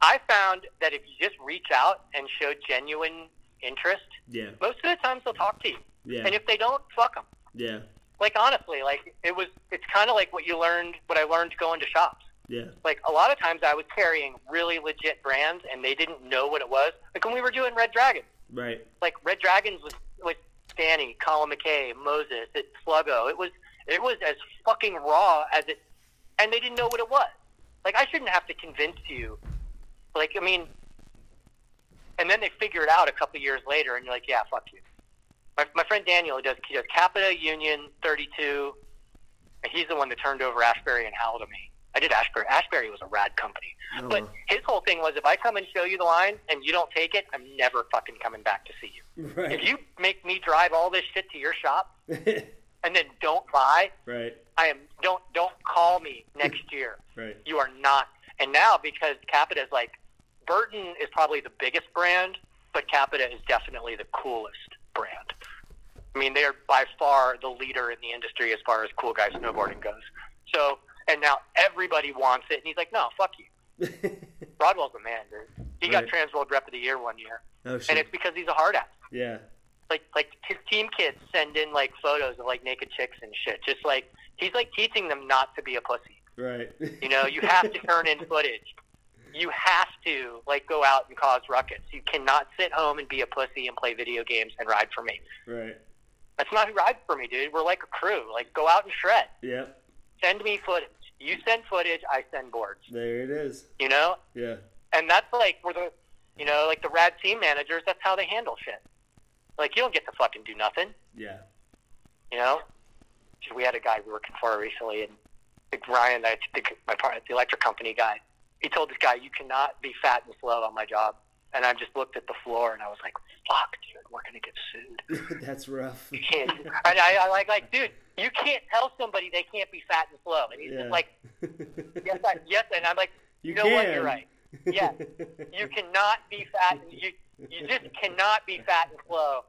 i found that if you just reach out and show genuine interest yeah most of the times they'll talk to you yeah and if they don't fuck them yeah like honestly like it was it's kind of like what you learned what i learned going to shops yeah like a lot of times I was carrying really legit brands and they didn't know what it was. Like when we were doing Red Dragon, right like Red Dragons was was Danny, Colin McKay, Moses, it Sluggo. It was it was as fucking raw as it, and they didn't know what it was. Like I shouldn't have to convince you. Like I mean, and then they figure it out a couple years later, and you're like, yeah, fuck you. My, my friend Daniel, he does he does Capita, Union, Thirty Two. and He's the one that turned over Ashbury and Howell to me. I did Ashbury. Ashbury was a rad company. Oh, But his whole thing was if I come and show you the line and you don't take it, I'm never fucking coming back to see you. right. If you make me drive all this shit to your shop and then don't buy, right. I am don't don't call me next year. Right. You are not. And now because Capita is like Burton is probably the biggest brand, but Capita is definitely the coolest brand. I mean, they're by far the leader in the industry as far as cool guy snowboarding goes. So, and now everybody wants it, and he's like, "No, fuck you." Rodwell's a man, dude. He got Right. Trans World Rep of the Year one year, oh and it's because he's a hard ass. Yeah. Like, like his team kids send in like photos of like naked chicks and shit. Just like he's like teaching them not to be a pussy. Right. You know, you have to turn in footage. You have to like go out and cause ruckus. You cannot sit home and be a pussy and play video games and ride for me. right. That's not who rides for me, dude. We're like a crew. Like go out and shred. Yep. Send me footage. You send footage, I send boards. There it is. You know? Yeah. And that's like where the you know, like the rad team managers, that's how they handle shit. Like you don't get to fucking do nothing. Yeah. You know, we had a guy working for recently, and like Ryan, I think my partner, the electric company guy, he told this guy, "You cannot be fat and slow on my job." And I just looked at the floor, and I was like, "Fuck, dude, we're gonna get sued." That's rough. You can't. and I, I like, like, dude, you can't tell somebody they can't be fat and slow. And he's Yeah. just like, "Yes, I, yes," And I'm like, you "You know can. what? You're right. Yeah. You cannot be fat. And you you just cannot be fat and slow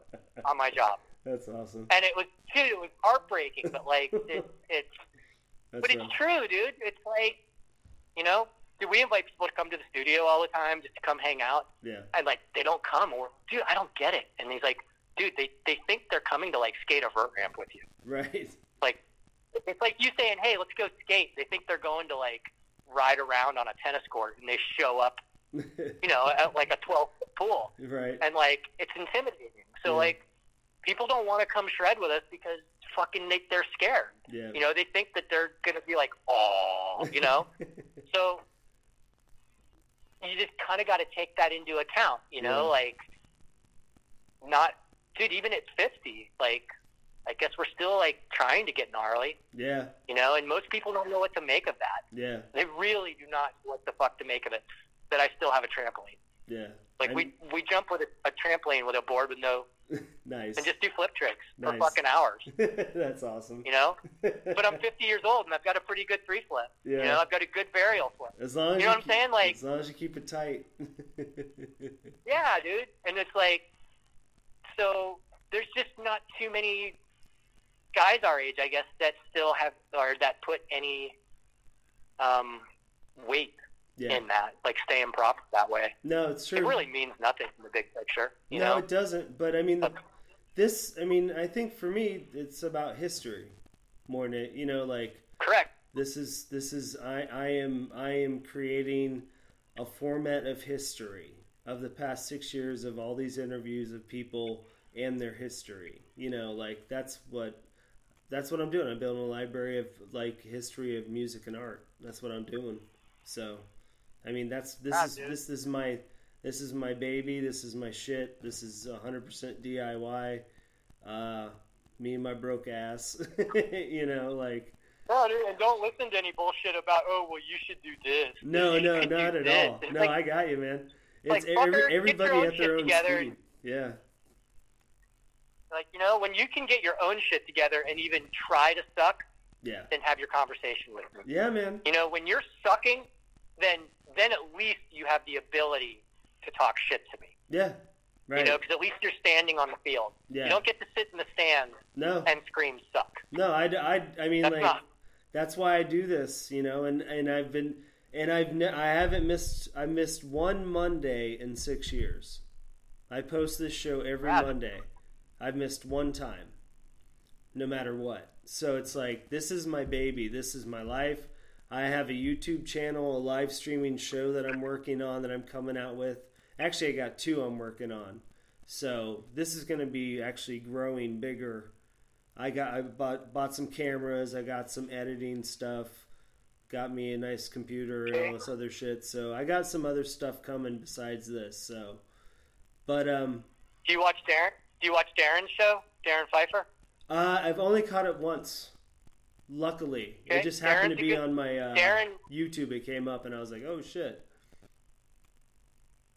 on my job." That's awesome. And it was, dude, it was heartbreaking, but like, it, it's. That's But it's true, dude. It's like, you know, do we invite people to come to the studio all the time just to come hang out? Yeah. And like, they don't come, or dude, I don't get it. And he's like, dude, they they think they're coming to like skate a vert ramp with you. Right. Like, it's like you saying, hey, let's go skate. They think they're going to like ride around on a tennis court, and they show up, you know, at like a twelve foot pool, right. and like it's intimidating. So Yeah. like, people don't want to come shred with us because fucking they, they're scared. Yeah. You know, they think that they're going to be like, oh, you know? so you just kind of got to take that into account, you know? Yeah. Like, not, dude, even at 50, like, I guess we're still, like, trying to get gnarly, yeah. you know? And most people don't know what to make of that. Yeah. They really do not know what the fuck to make of it. That I still have a trampoline. Yeah. Like, I- we, we jump with a, a trampoline with a board with no, nice. and just do flip tricks for fucking hours, That's awesome. you know? but I'm 50 years old and I've got a pretty good three flip. Yeah. You know, I've got a good varial flip. as long as you know what I'm keep- saying? Like- as long as you keep it tight. Yeah, dude. And it's like, so there's just not too many guys our age, I guess, that still have or that put any um, weight yeah. in that, like staying proper that way. No, it's true. It really means nothing in the big picture, you no, know. it doesn't. But I mean, the, this. I mean, I think for me, it's about history more than it- you know. Like Correct. this is this is I I am I am creating a format of history of the past six years of all these interviews of people and their history. You know, like that's what that's what I'm doing. I'm building a library of like history of music and art. That's what I'm doing. So, I mean, that's this Ah, is dude. this is my this is my baby. This is my shit. This is 100% DIY. Uh, me and my broke ass. you know, like No, dude, and don't listen to any bullshit about oh well you should do this. no, no, not at this. all. It's No, like, I got you, man. It's like, every, your everybody own at their own together. speed. Yeah, like you know when you can get your own shit together and even try to suck, yeah, then have your conversation with me. yeah, man. You know, when you're sucking, then then at least you have the ability to talk shit to me. Yeah, right. You know, because at least you're standing on the field. Yeah. You don't get to sit in the stands no, and scream suck. no, I, I, I mean, That's like not. that's why I do this, you know, and and I've been and I've ne- I haven't missed I missed one Monday in six years. I post this show every Right. Monday. I've missed one time, no matter what. So it's like this is my baby. This is my life. I have a YouTube channel, a live streaming show that I'm working on that I'm coming out with. Actually, I got two I'm working on. So this is going to be actually growing bigger. I got I bought bought some cameras. I got some editing stuff. Got me a nice computer and all this other shit. So I got some other stuff coming besides this. So, but um, Do you watch Darrin? Do you watch Darrin's show, Darrin Pfeiffer? uh, I've only caught it once. Luckily, Okay, it just happened Darrin's to be good- on my uh, Darrin YouTube. It came up, and I was like, "Oh shit!"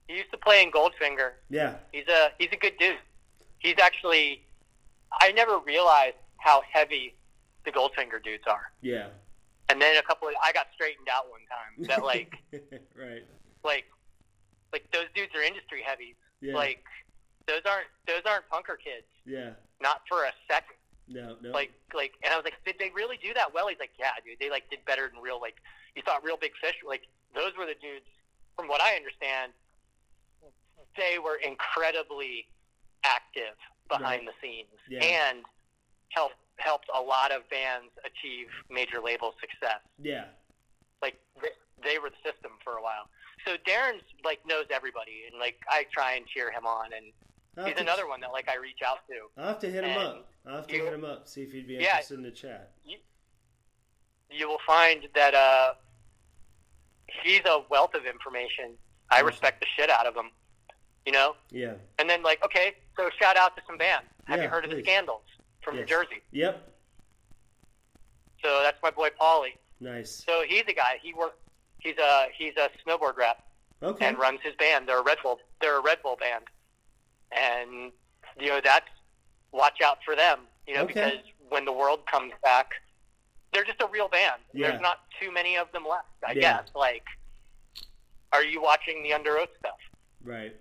He used to play in Goldfinger. Yeah, He's a he's a good dude. He's actually I never realized how heavy the Goldfinger dudes are. yeah, And then a couple of I got straightened out one time that like right, like like those dudes are industry heavy. yeah, Like those aren't those aren't punker kids. yeah, Not for a second. no, no, Like like and I was like, did they really do that well? He's like, yeah, dude. They like did better than real like you thought real big fish. Like those were the dudes. From what I understand, they were incredibly active behind the scenes Yeah. and helped helped a lot of bands achieve major label success. yeah, Like they, were the system for a while. So Darrin's like knows everybody, and like I try and cheer him on, and he's to- another one that like I reach out to. I'll have to hit him up. I'll have to you- hit him up. See if he'd be Yeah. interested in the chat. you will find that uh, he's a wealth of information. I Awesome. respect the shit out of him, you know. Yeah. And then like, okay, so shout out to some bands. Have Yeah, you heard of the Scandals from Yes. New Jersey? Yep. So that's my boy Paulie. Nice. So he's a guy. He works. He's a he's a snowboard rep Okay. and runs his band. They're a Red Bull. They're a Red Bull band, and you know that's watch out for them. You know Okay. because when the world comes back, they're just a real band. Yeah. There's not too many of them left. I Yeah. guess. Like, are you watching the Underoath stuff? Right.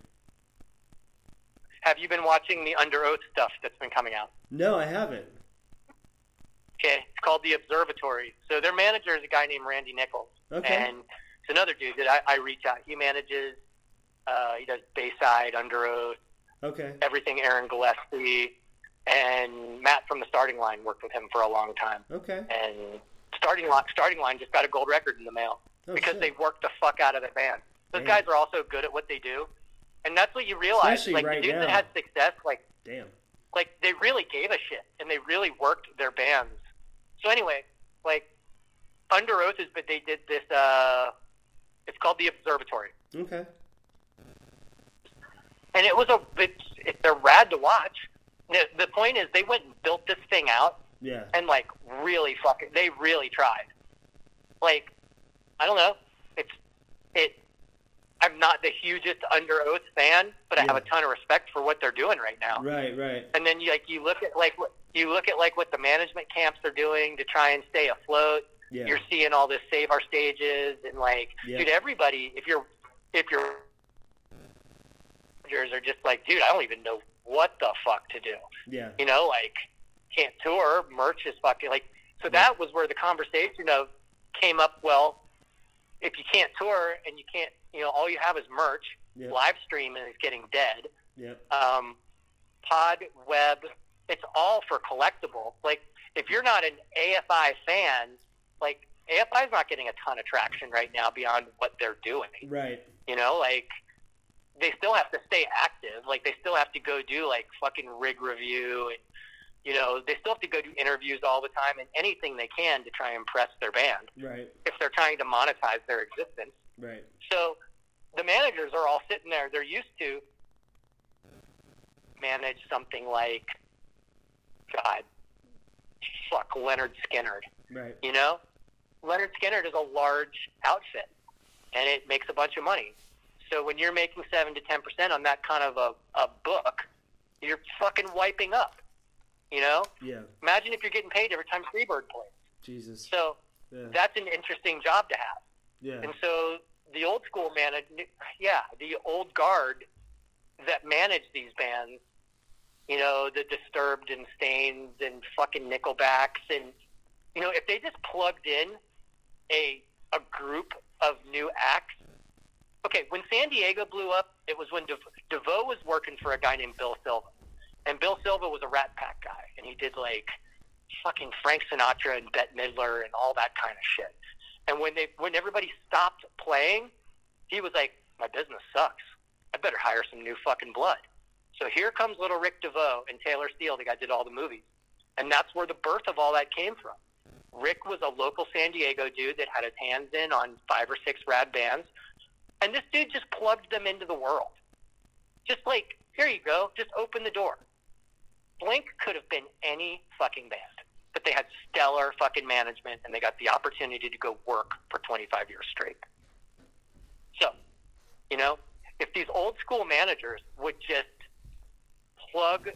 Have you been watching the Underoath stuff that's been coming out? No, I haven't. Okay, it's called the Observatory. So their manager is a guy named Randy Nichols, Okay. and it's another dude that I, I reach out. He manages. Uh, he does Bayside, Underoath, Okay. everything. Aaron Gillespie and Matt from the Starting Line worked with him for a long time. Okay. And Starting Line, Starting Line just got a gold record in the mail Oh, because shit. they worked the fuck out of the band. Those Damn. guys are also good at what they do, and that's what you realize. Especially like right the dudes that had success, like Damn. like they really gave a shit and they really worked their bands. So anyway, like Underoath is, but they did this. uh It's called the Observatory, Okay. and it was a. It's, it, they're rad to watch. The, the point is, they went and built this thing out Yeah. and like really fucking. They really tried. Like, I don't know. It's it. I'm not the hugest Underoath fan, but I have a ton of respect for what they're doing right now. Right. Right. and then you like you look at like what you look at like what the management camps are doing to try and stay afloat. Yeah. You're seeing all this save our stages and like Yeah. dude, everybody if you're if you're managers are just like, dude, I don't even know what the fuck to do. Yeah. You know, like can't tour, merch is fucking like so that was where the conversation of came up, well, if you can't tour and you can't you know, all you have is merch, Yeah. live stream is getting dead Yep. um, pod, web. It's all for collectible. Like if you're not an AFI fan, like AFI's not getting a ton of traction right now beyond what they're doing. Right. You know, like they still have to stay active. Like they still have to go do like fucking rig review and you know, they still have to go do interviews all the time and anything they can to try and impress their band Right. if they're trying to monetize their existence. Right. So the managers are all sitting there. They're used to manage something like, God, fuck, Lynyrd Skynyrd. Right. You know? Lynyrd Skynyrd is a large outfit, and it makes a bunch of money. So when you're making 7 to 10% on that kind of a, a book, you're fucking wiping up. You know? Yeah. Imagine if you're getting paid every time Freebird plays. Jesus. So Yeah. that's an interesting job to have. Yeah. And so the old school manage, yeah, the old guard that managed these bands, you know, the Disturbed and Staind and fucking Nickelbacks, and you know, if they just plugged in a a group of new acts. Okay, when San Diego blew up, it was when DeVoe, DeVoe was working for a guy named Bill Silva, and Bill Silva was a Rat Pack guy, and he did like fucking Frank Sinatra and Bette Midler and all that kind of shit. And when they when everybody stopped playing, he was like, "My business sucks. I better hire some new fucking blood." So here comes little Rick DeVoe and Taylor Steele, the guy did all the movies, and that's where the birth of all that came from. Rick was a local San Diego dude that had his hands in on five or six rad bands, and this dude just plugged them into the world. Just like, here you go, just open the door. Blink could have been any fucking band, but they had stellar fucking management and they got the opportunity to go work for 25 years straight. So, you know, if these old school managers would just plug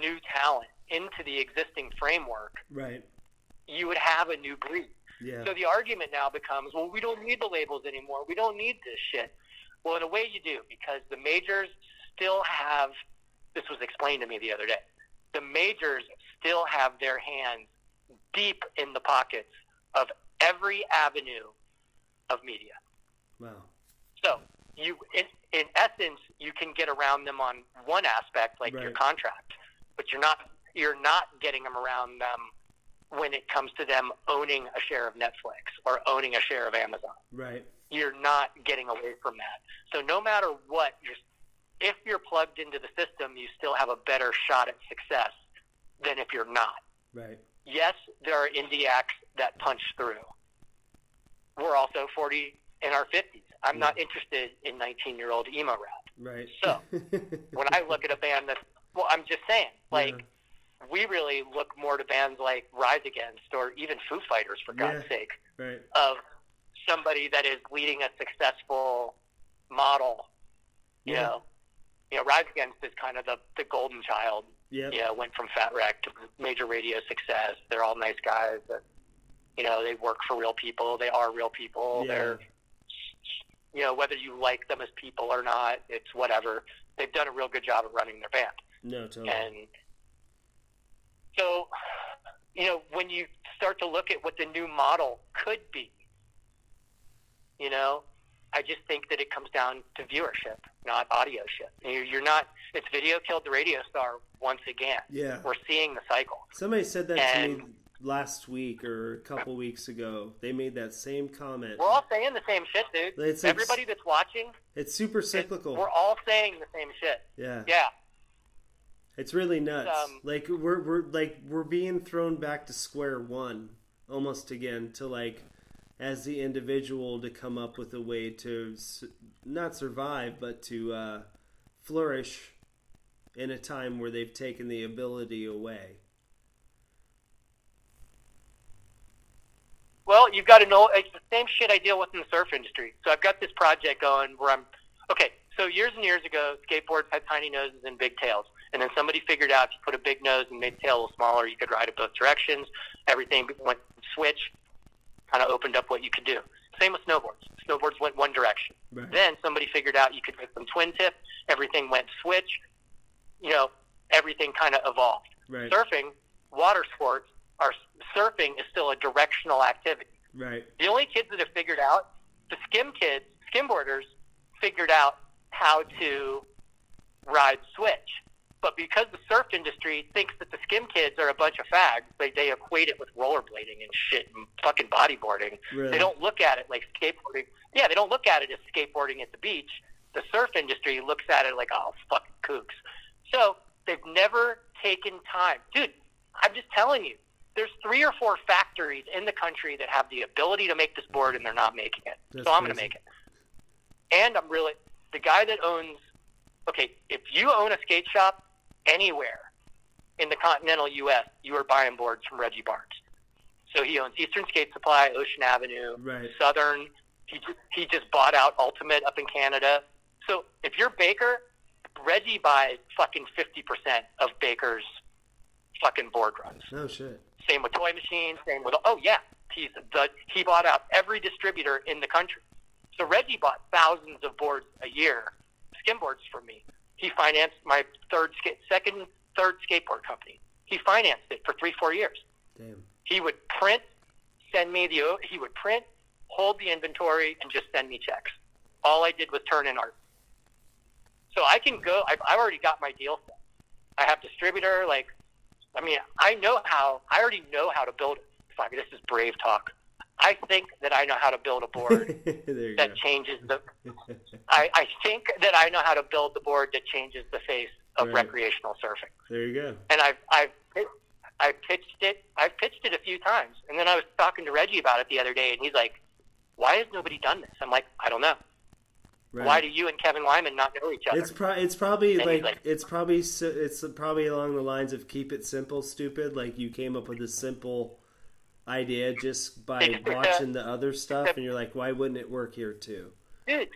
new talent into the existing framework, Right. you would have a new breed. Yeah. So the argument now becomes, well, we don't need the labels anymore. We don't need this shit. Well, in a way, you do because the majors still have. This was explained to me the other day. The majors still have their hands deep in the pockets of every avenue of media. Wow. So you, in, in essence, you can get around them on one aspect, like your contract, but you're not you're not getting them around them when it comes to them owning a share of Netflix or owning a share of Amazon. Right. You're not getting away from that. So no matter what, you're, if you're plugged into the system, you still have a better shot at success than if you're not. Right. Yes, there are indie acts that punch through. We're also 40 in our 50s. I'm not interested in 19 year old emo rap. Right. So, When I look at a band that's, well, I'm just saying, like, we really look more to bands like Rise Against or even Foo Fighters, for God's Yeah. sake, right. of somebody that is leading a successful model. You Yeah. know, you know, Rise Against is kind of the, the golden child Yeah, went from Fat Wreck to major radio success. They're all nice guys. That, you know, they work for real people. They are real people. Yeah. They're, you know, whether you like them as people or not, it's whatever. They've done a real good job of running their band. No, totally. And so, you know, when you start to look at what the new model could be, you know, I just think that it comes down to viewership, not audio ship. You- You're not, it's video killed the radio star once again. Yeah. We're seeing the cycle. Somebody said that to me last week or a couple weeks ago. They made that same comment. We're all saying the same shit, dude. It's Everybody that's watching, It's super cyclical. we're all saying the same shit. yeah. Yeah. It's really nuts. um, like we're we're like we're being thrown back to square one almost again to like as the individual to come up with a way to su- not survive but to uh, flourish in a time where they've taken the ability away. Well, you've got to know it's the same shit I deal with in the surf industry. So I've got this project going where I'm okay. So years and years ago, skateboards had tiny noses and big tails, and then somebody figured out if you put a big nose and made the tail a little smaller, you could ride it both directions. Everything went switch, kind of opened up what you could do. Same with snowboards. Snowboards went one direction. Right. Then somebody figured out you could make them twin tip. Everything went switch. You know, everything kind of evolved Right. surfing, water sports, are surfing is still a directional activity. Right. The only kids that have figured out, the skim kids, skimboarders, figured out how to ride switch. But because the surf industry thinks that the skim kids are a bunch of fags, they, they equate it with rollerblading and shit and fucking bodyboarding. Really. They don't look at it like skateboarding. Yeah, they don't look at it as skateboarding at the beach. The surf industry looks at it like, oh, fucking kooks. So they've never taken time. Dude, I'm just telling you, there's three or four factories in the country that have the ability to make this board and they're not making it. That's so I'm going to make it. And I'm really, the guy that owns, okay, if you own a skate shop anywhere in the continental U.S., you are buying boards from Reggie Barnes. So he owns Eastern Skate Supply, Ocean Avenue, Right. Southern. He just, he just bought out Ultimate up in Canada. So if you're Baker, Reggie buys fucking fifty percent of Baker's fucking board runs. No shit. Same with Toy Machine. Same with oh yeah, he's the he bought out every distributor in the country. So Reggie bought thousands of boards a year, skim boards for me. He financed my third skate, second, third skateboard company. He financed it for three, four years. Damn. He would print, send me the. He would print, hold the inventory, and just send me checks. All I did was turn in art. So I can go. I've, I've already got my deal set. I have distributor. Like, I mean, I know how. I already know how to build. Fuck, this is brave talk. I think that I know how to build a board that go. changes the. I, I think that I know how to build the board that changes the face of Right. recreational surfing there you go. and I've I've I pitched it. I've pitched it a few times, and then I was talking to Reggie about it the other day, and he's like, "Why has nobody done this?" I'm like, "I don't know." Right. Why do you and Kevin Lyman not know each other? It's pro- it's probably like, like- it's probably it's probably along the lines of keep it simple, stupid. Like you came up with a simple idea just by a- uh, watching the other stuff, and you're like, why wouldn't it work here too? dude.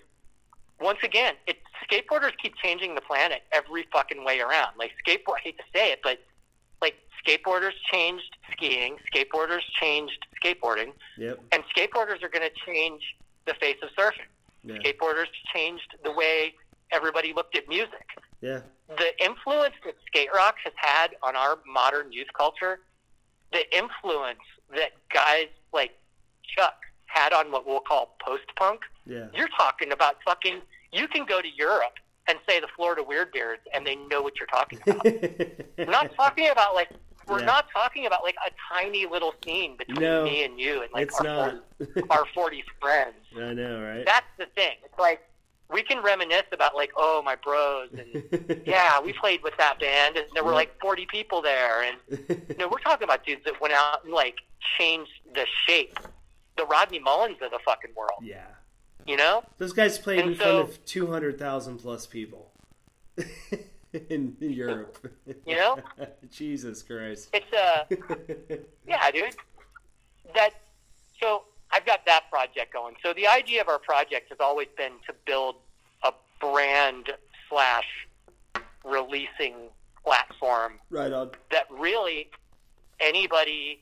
Once again, it skateboarders keep changing the planet every fucking way around. Like skateboard, I hate to say it, but like skateboarders changed skiing, skateboarders changed skateboarding, Yep. and skateboarders are going to change the face of surfing. Yeah. Skateboarders changed the way everybody looked at music. Yeah. The influence that skate rock has had on our modern youth culture, the influence that guys like Chuck had on what we'll call post punk, Yeah. you're talking about fucking. You can go to Europe and say the Florida Weirdbeards, and they know what you're talking about. we're not talking about like we're Yeah. not talking about like a tiny little scene between No, me and you and like it's our not. 40, our 40 friends. I know, right? That's the thing. It's like we can reminisce about like oh my bros and yeah we played with that band and there were like 40 people there and you know we're talking about dudes that went out and like changed the shape, the Rodney Mullens of the fucking world. yeah. You know. Those guys played And in front of two hundred thousand plus people in Europe. You know? Jesus Christ. It's uh yeah, dude. That so I've got that project going. So the idea of our project has always been to build a brand slash releasing platform right on. that really anybody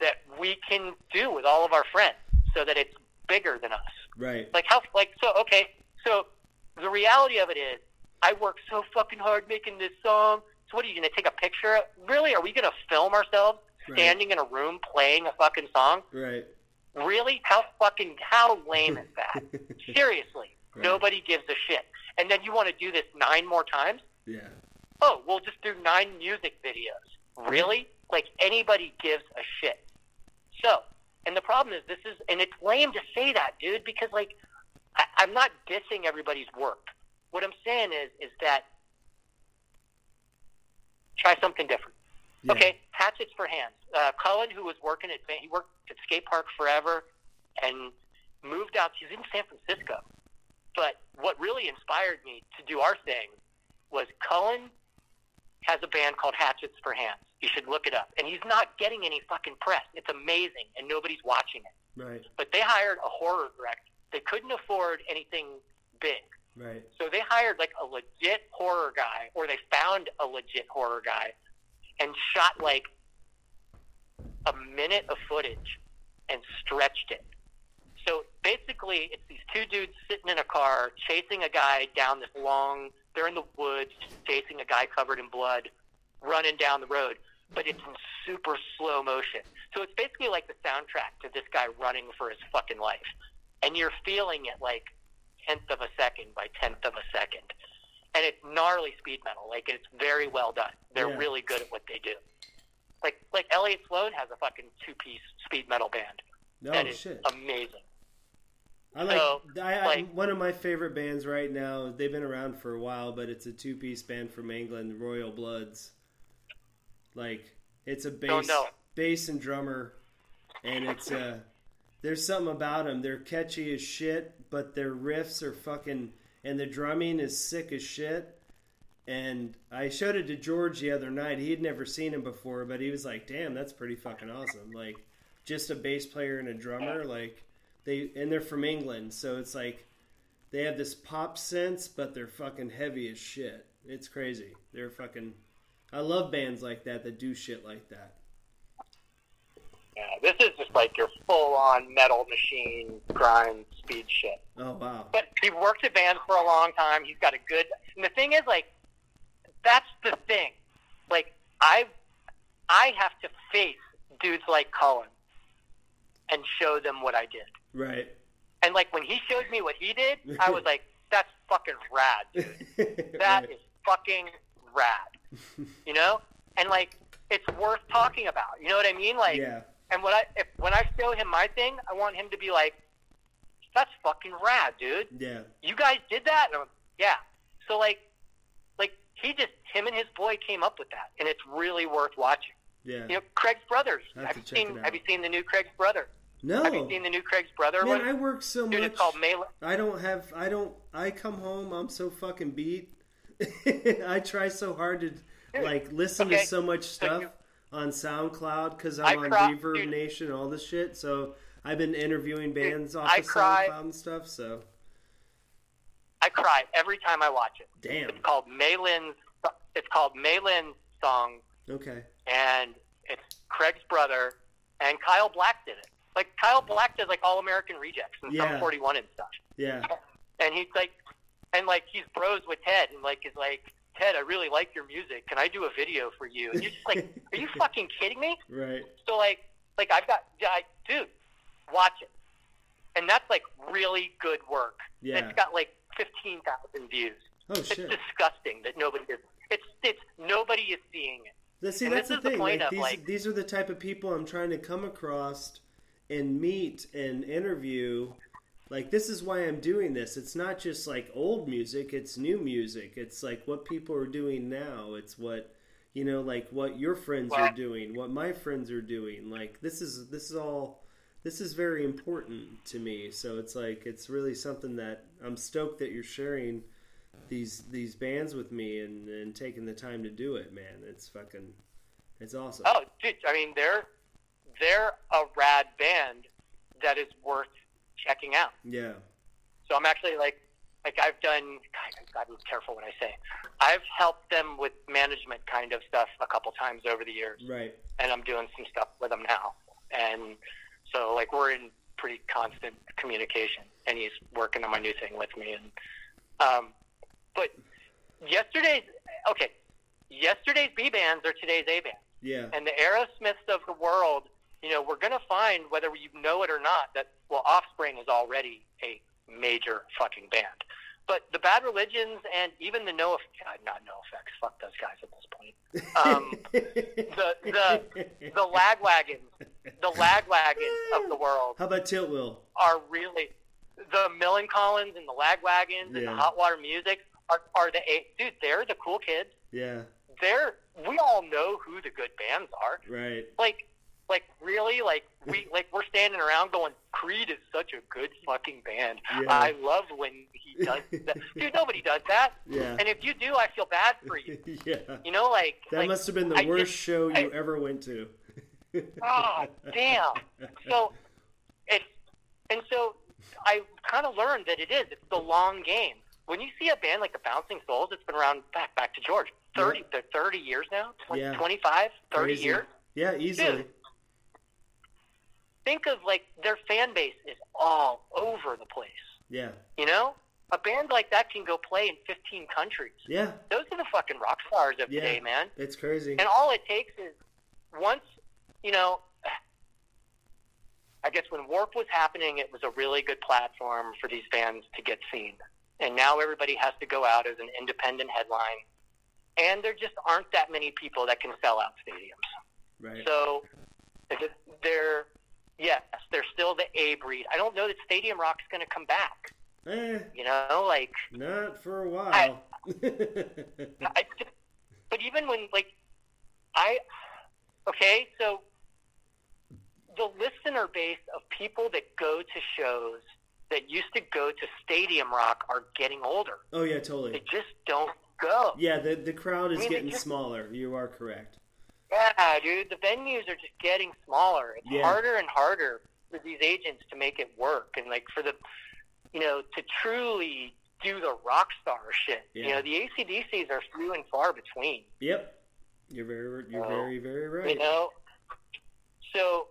that we can do with all of our friends so that it's bigger than us. Right. Like how like so okay, so the reality of it is I work so fucking hard making this song. So what are you gonna take a picture? of? Really? Are we gonna film ourselves Right. standing in a room playing a fucking song? Right. Really? How fucking how lame is that? Seriously. Right. Nobody gives a shit. And then you want to do this nine more times? Yeah. oh, we'll just do nine music videos. Really? Like anybody gives a shit. So, and the problem is this is, and it's lame to say that, dude, because like, I, I'm not dissing everybody's work. What I'm saying is, is that try something different. Yeah. Okay, hatchets for hands. Uh, Cullen, who was working at, he worked at skate park forever, and moved out. He's in San Francisco. But what really inspired me to do our thing was Cullen has a band called Hatchets for Hands. You should look it up. And he's not getting any fucking press. It's amazing, and nobody's watching it. Right. But they hired a horror director. They couldn't afford anything big. Right. So they hired like a legit horror guy, or they found a legit horror guy, and shot like a minute of footage and stretched it. So basically, it's these two dudes sitting in a car chasing a guy down this long. They're in the woods chasing a guy covered in blood, running down the road, but it's in super slow motion. So it's basically like the soundtrack to this guy running for his fucking life, and you're feeling it like tenth of a second by tenth of a second. And it's gnarly speed metal. Like it's very well done. They're Yeah. really good at what they do. Like like Elliot Sloan has a fucking two piece speed metal band. Oh that is shit. amazing. I like, So, I, I, like- one of my favorite bands right now. They've been around for a while, but it's a two-piece band from England, Royal Bloods. Like it's a bass, bass and drummer, and it's uh, there's something about them. They're catchy as shit, but their riffs are fucking, and the drumming is sick as shit. And I showed it to George the other night. He had never seen him before, but he was like, "Damn, that's pretty fucking awesome!" Like, just a bass player and a drummer. Like, they and they're from England, so it's like they have this pop sense, but they're fucking heavy as shit. It's crazy. They're fucking. I love bands like that that do shit like that. Yeah, this is just like your full on metal machine grind speed shit. Oh wow. But he worked at bands for a long time. He's got a good. And the thing is, like, that's the thing. Like, I, I have to face dudes like Colin and show them what I did. Right. And like when he showed me what he did, I was like, "That's fucking rad, dude. That is fucking rad." You know? And like, it's worth talking about. You know what I mean? Like, yeah. And when I if when I show him my thing, I want him to be like, "That's fucking rad, dude." Yeah. you guys did that? And I'm, yeah. So like, like he just him and his boy came up with that, and it's really worth watching. Yeah. You know, Craig's brothers. Have Have you seen. Have you seen the new Craig's brother? No. Have you seen the new Craig's Brother Man, one? I work so Dude, much. it's called Melee. I don't have. I don't. I come home. I'm so fucking beat. I try so hard to like listen okay, to so much so stuff you- on SoundCloud because I'm I on cry- Reverb dude. Nation and all this shit. So I've been interviewing bands off I of cry- SoundCloud and stuff. So I cry every time I watch it. damn. It's called Malin's. It's called Malin's song, Okay. and it's Craig's brother, and Kyle Black did it. Like Kyle Black does like All American Rejects and Yeah. Sum 41 and stuff. Yeah. And he's like, and like he's bros with Ted, and like is like, Ted, I really like your music. Can I do a video for you? And you're just like, are you fucking kidding me? Right. So like, like I've got, I, dude, watch it, and that's like really good work. Yeah. It's got like fifteen thousand views. Oh It's shit. disgusting that nobody is. It's it's nobody is seeing it. Let's see, And that's the is the thing. like, of, these, like- these are the type of people I'm trying to come across and meet and interview. Like, this is why I'm doing this. It's not just like old music, it's new music. It's like what people are doing now. It's what, you know, like what your friends are doing, what my friends are doing. Like, this is, this is all, this is very important to me. So it's like, it's really something that I'm stoked that you're sharing these these bands with me and, and taking the time to do it, man. It's fucking it's awesome. Oh, dude, I mean they're they're a rad band that is worth checking out. Yeah. So I'm actually like like I've done. God, I gotta be careful what I say. I've helped them with management kind of stuff a couple times over the years, Right. and I'm doing some stuff with them now. And so like we're in pretty constant communication, and he's working on my new thing with me. And um, but yesterday's okay. Yesterday's B bands are today's A bands Yeah. and the Aerosmiths of the world, you know, we're going to find whether you know it or not that well, Offspring is already a major fucking band. But the Bad Religions and even the No, God, not No Effects, fuck those guys at this point. Um, the the the Lagwagons, the Lagwagons of the world How about Tilt Wheel? are really the Millencolins and the Lag Lagwagons and the Hot Water Music are are the a dude. They're the cool kids. Yeah. They're we all know who the good bands are Right. like like really like we like we're standing around going creed is such a good fucking band Yeah. i love when he does that dude nobody does that Yeah. and if you do i feel bad for you yeah. you know like That like, must have been the I worst just- show you I- ever went to. oh damn so it's and so i kind of learned that it is it's the long game when you see a band like the bouncing souls it's been around back back to george 30 they're 30 years now 20, Yeah. 25 30 Crazy. years Yeah, easily. Dude. Think of like their fan base is all over the place. Yeah. You know, a band like that can go play in 15 countries. Yeah. Those are the fucking rock stars of Yeah. today, man. It's crazy. And all it takes is once, you know, I guess when Warp was happening, it was a really good platform for these bands to get seen. And now everybody has to go out as an independent headline. And there just aren't that many people that can sell out stadiums. Right. So they're yes, they're still the A breed. I don't know that Stadium Rock's going to come back. eh, You know, like not for a while. I, just, but even when like I okay, so the listener base of people that go to shows that used to go to Stadium Rock are getting older. oh yeah, totally. They just don't go. Yeah, the the crowd is I mean, getting just- smaller. You are correct. Yeah, dude, the venues are just getting smaller. It's Yeah. harder and harder for these agents to make it work, and like for the, you know, to truly do the rock star shit. You know, the ACDCs are few and far between. Yep. You're very you're Oh. very very right. You know, so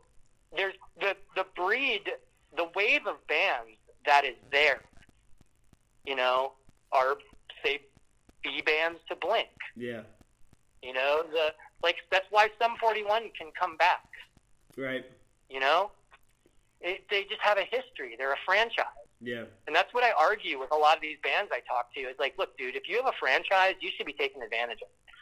there's the the breed, the wave of bands that is there. You know, are say B bands to Blink. Yeah. You know, the like that's why Sum 41 can come back. Right. You know, it, they just have a history. They're a franchise, Yeah. and that's what I argue with a lot of these bands I talk to. Is like, look, dude, if you have a franchise, you should be taking advantage of it.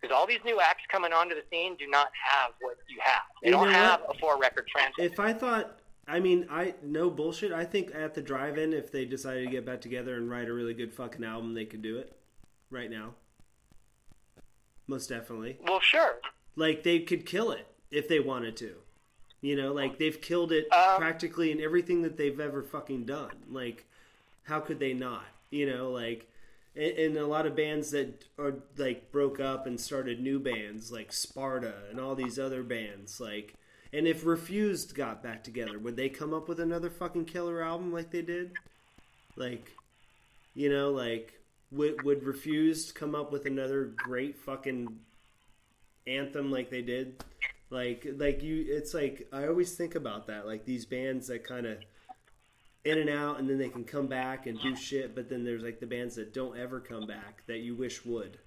Because all these new acts coming onto the scene do not have what you have. They You don't have what? a four record franchise. If I thought, I mean, I no bullshit. I think at the drive-in, if they decided to get back together and write a really good fucking album, they could do it right now. Most definitely. well, sure. Like they could kill it if they wanted to. You know, like they've killed it Um, practically in everything that they've ever fucking done. Like, how could they not? You know, like, and, and a lot of bands that are like broke up and started new bands, like Sparta and all these other bands, like. And if Refused got back together, would they come up with another fucking killer album like they did? Like, you know, like would would refuse to come up with another great fucking anthem like they did? Like, like you, it's like I always think about that. Like these bands that kind of in and out, and then they can come back and do shit. But then there's like the bands that don't ever come back that you wish would.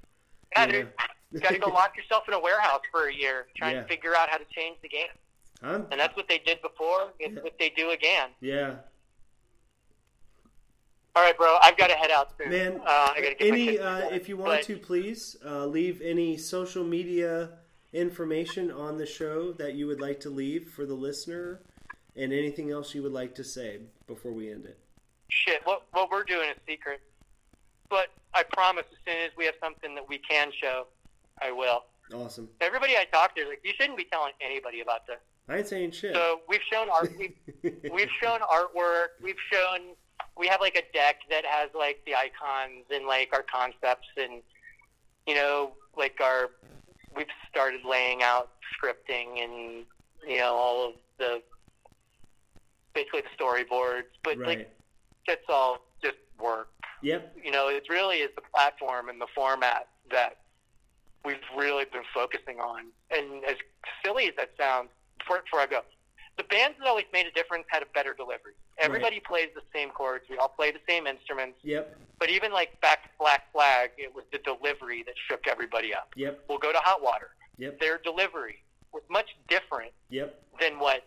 Yeah, You dude. You got to go lock yourself in a warehouse for a year, trying Yeah. to figure out how to change the game. I'm, And that's what they did before. It's Yeah. what they do again. yeah, All right, bro. I've got to head out soon. man. uh, I got to get any, uh, if you want But- to, please uh, leave any social media information on the show that you would like to leave for the listener, and anything else you would like to say before we end it. shit, what what we're doing is secret. But I promise, as soon as we have something that we can show, I will. Awesome. Everybody I talk to is like, you shouldn't be telling anybody about this. I ain't saying shit. So we've shown art. We've, we've shown artwork. We've shown. We have like a deck that has like the icons and like our concepts and you know like our. We've started laying out scripting and you know all of the basically the storyboards, but right. like that's all just work. Yep. You know, it really is the platform and the format that we've really been focusing on. And as silly as that sounds, before, before I go, the bands that always made a difference had a better delivery. Everybody plays the same chords. We all play the same instruments. Yep. But even like back to Black Flag, it was the delivery that shook everybody up. Yep. We'll go to Hot Water. Yep. Their delivery was much different Yep. than what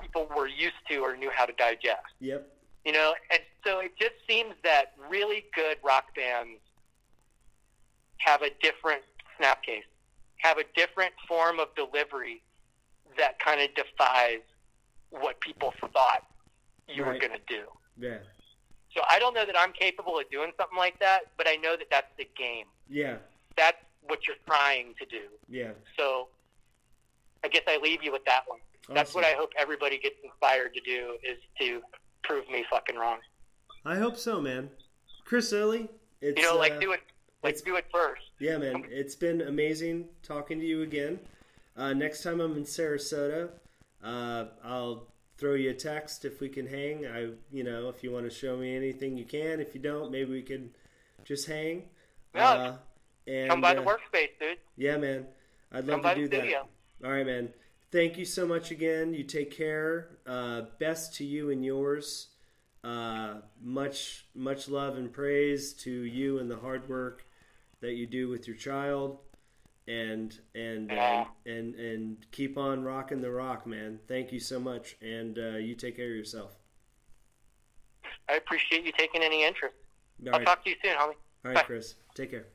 people were used to or knew how to digest. Yep. You know, and so it just seems that really good rock bands have a different snapcase, have a different form of delivery that kind of defies what people thought you were going to do. Yeah. So I don't know that I'm capable of doing something like that, but I know that that's the game. Yeah. That's what you're trying to do. Yeah. So I guess I leave you with that one. That's what I hope everybody gets inspired to do is to prove me fucking wrong. I hope so, man. Chris Lilly, it's You know, like uh, do it, like do it first. Yeah, man, it's been amazing talking to you again. Uh, next time I'm in Sarasota, uh, I'll throw you a text if we can hang. I, you know, if you want to show me anything, you can. If you don't, maybe we can just hang. Yeah. Uh, and, Come by the uh, workspace, dude. Yeah, man, I'd love Come by to the do that. studio. All right, man. Thank you so much again. You take care. Uh, best to you and yours. Uh, much much love and praise to you and the hard work that you do with your child, and and Yeah. uh, and and keep on rocking the rock, man. Thank you so much, and uh, you take care of yourself. I appreciate you taking any interest. All I'll right, talk to you soon, homie. All right, bye. Chris. Take care.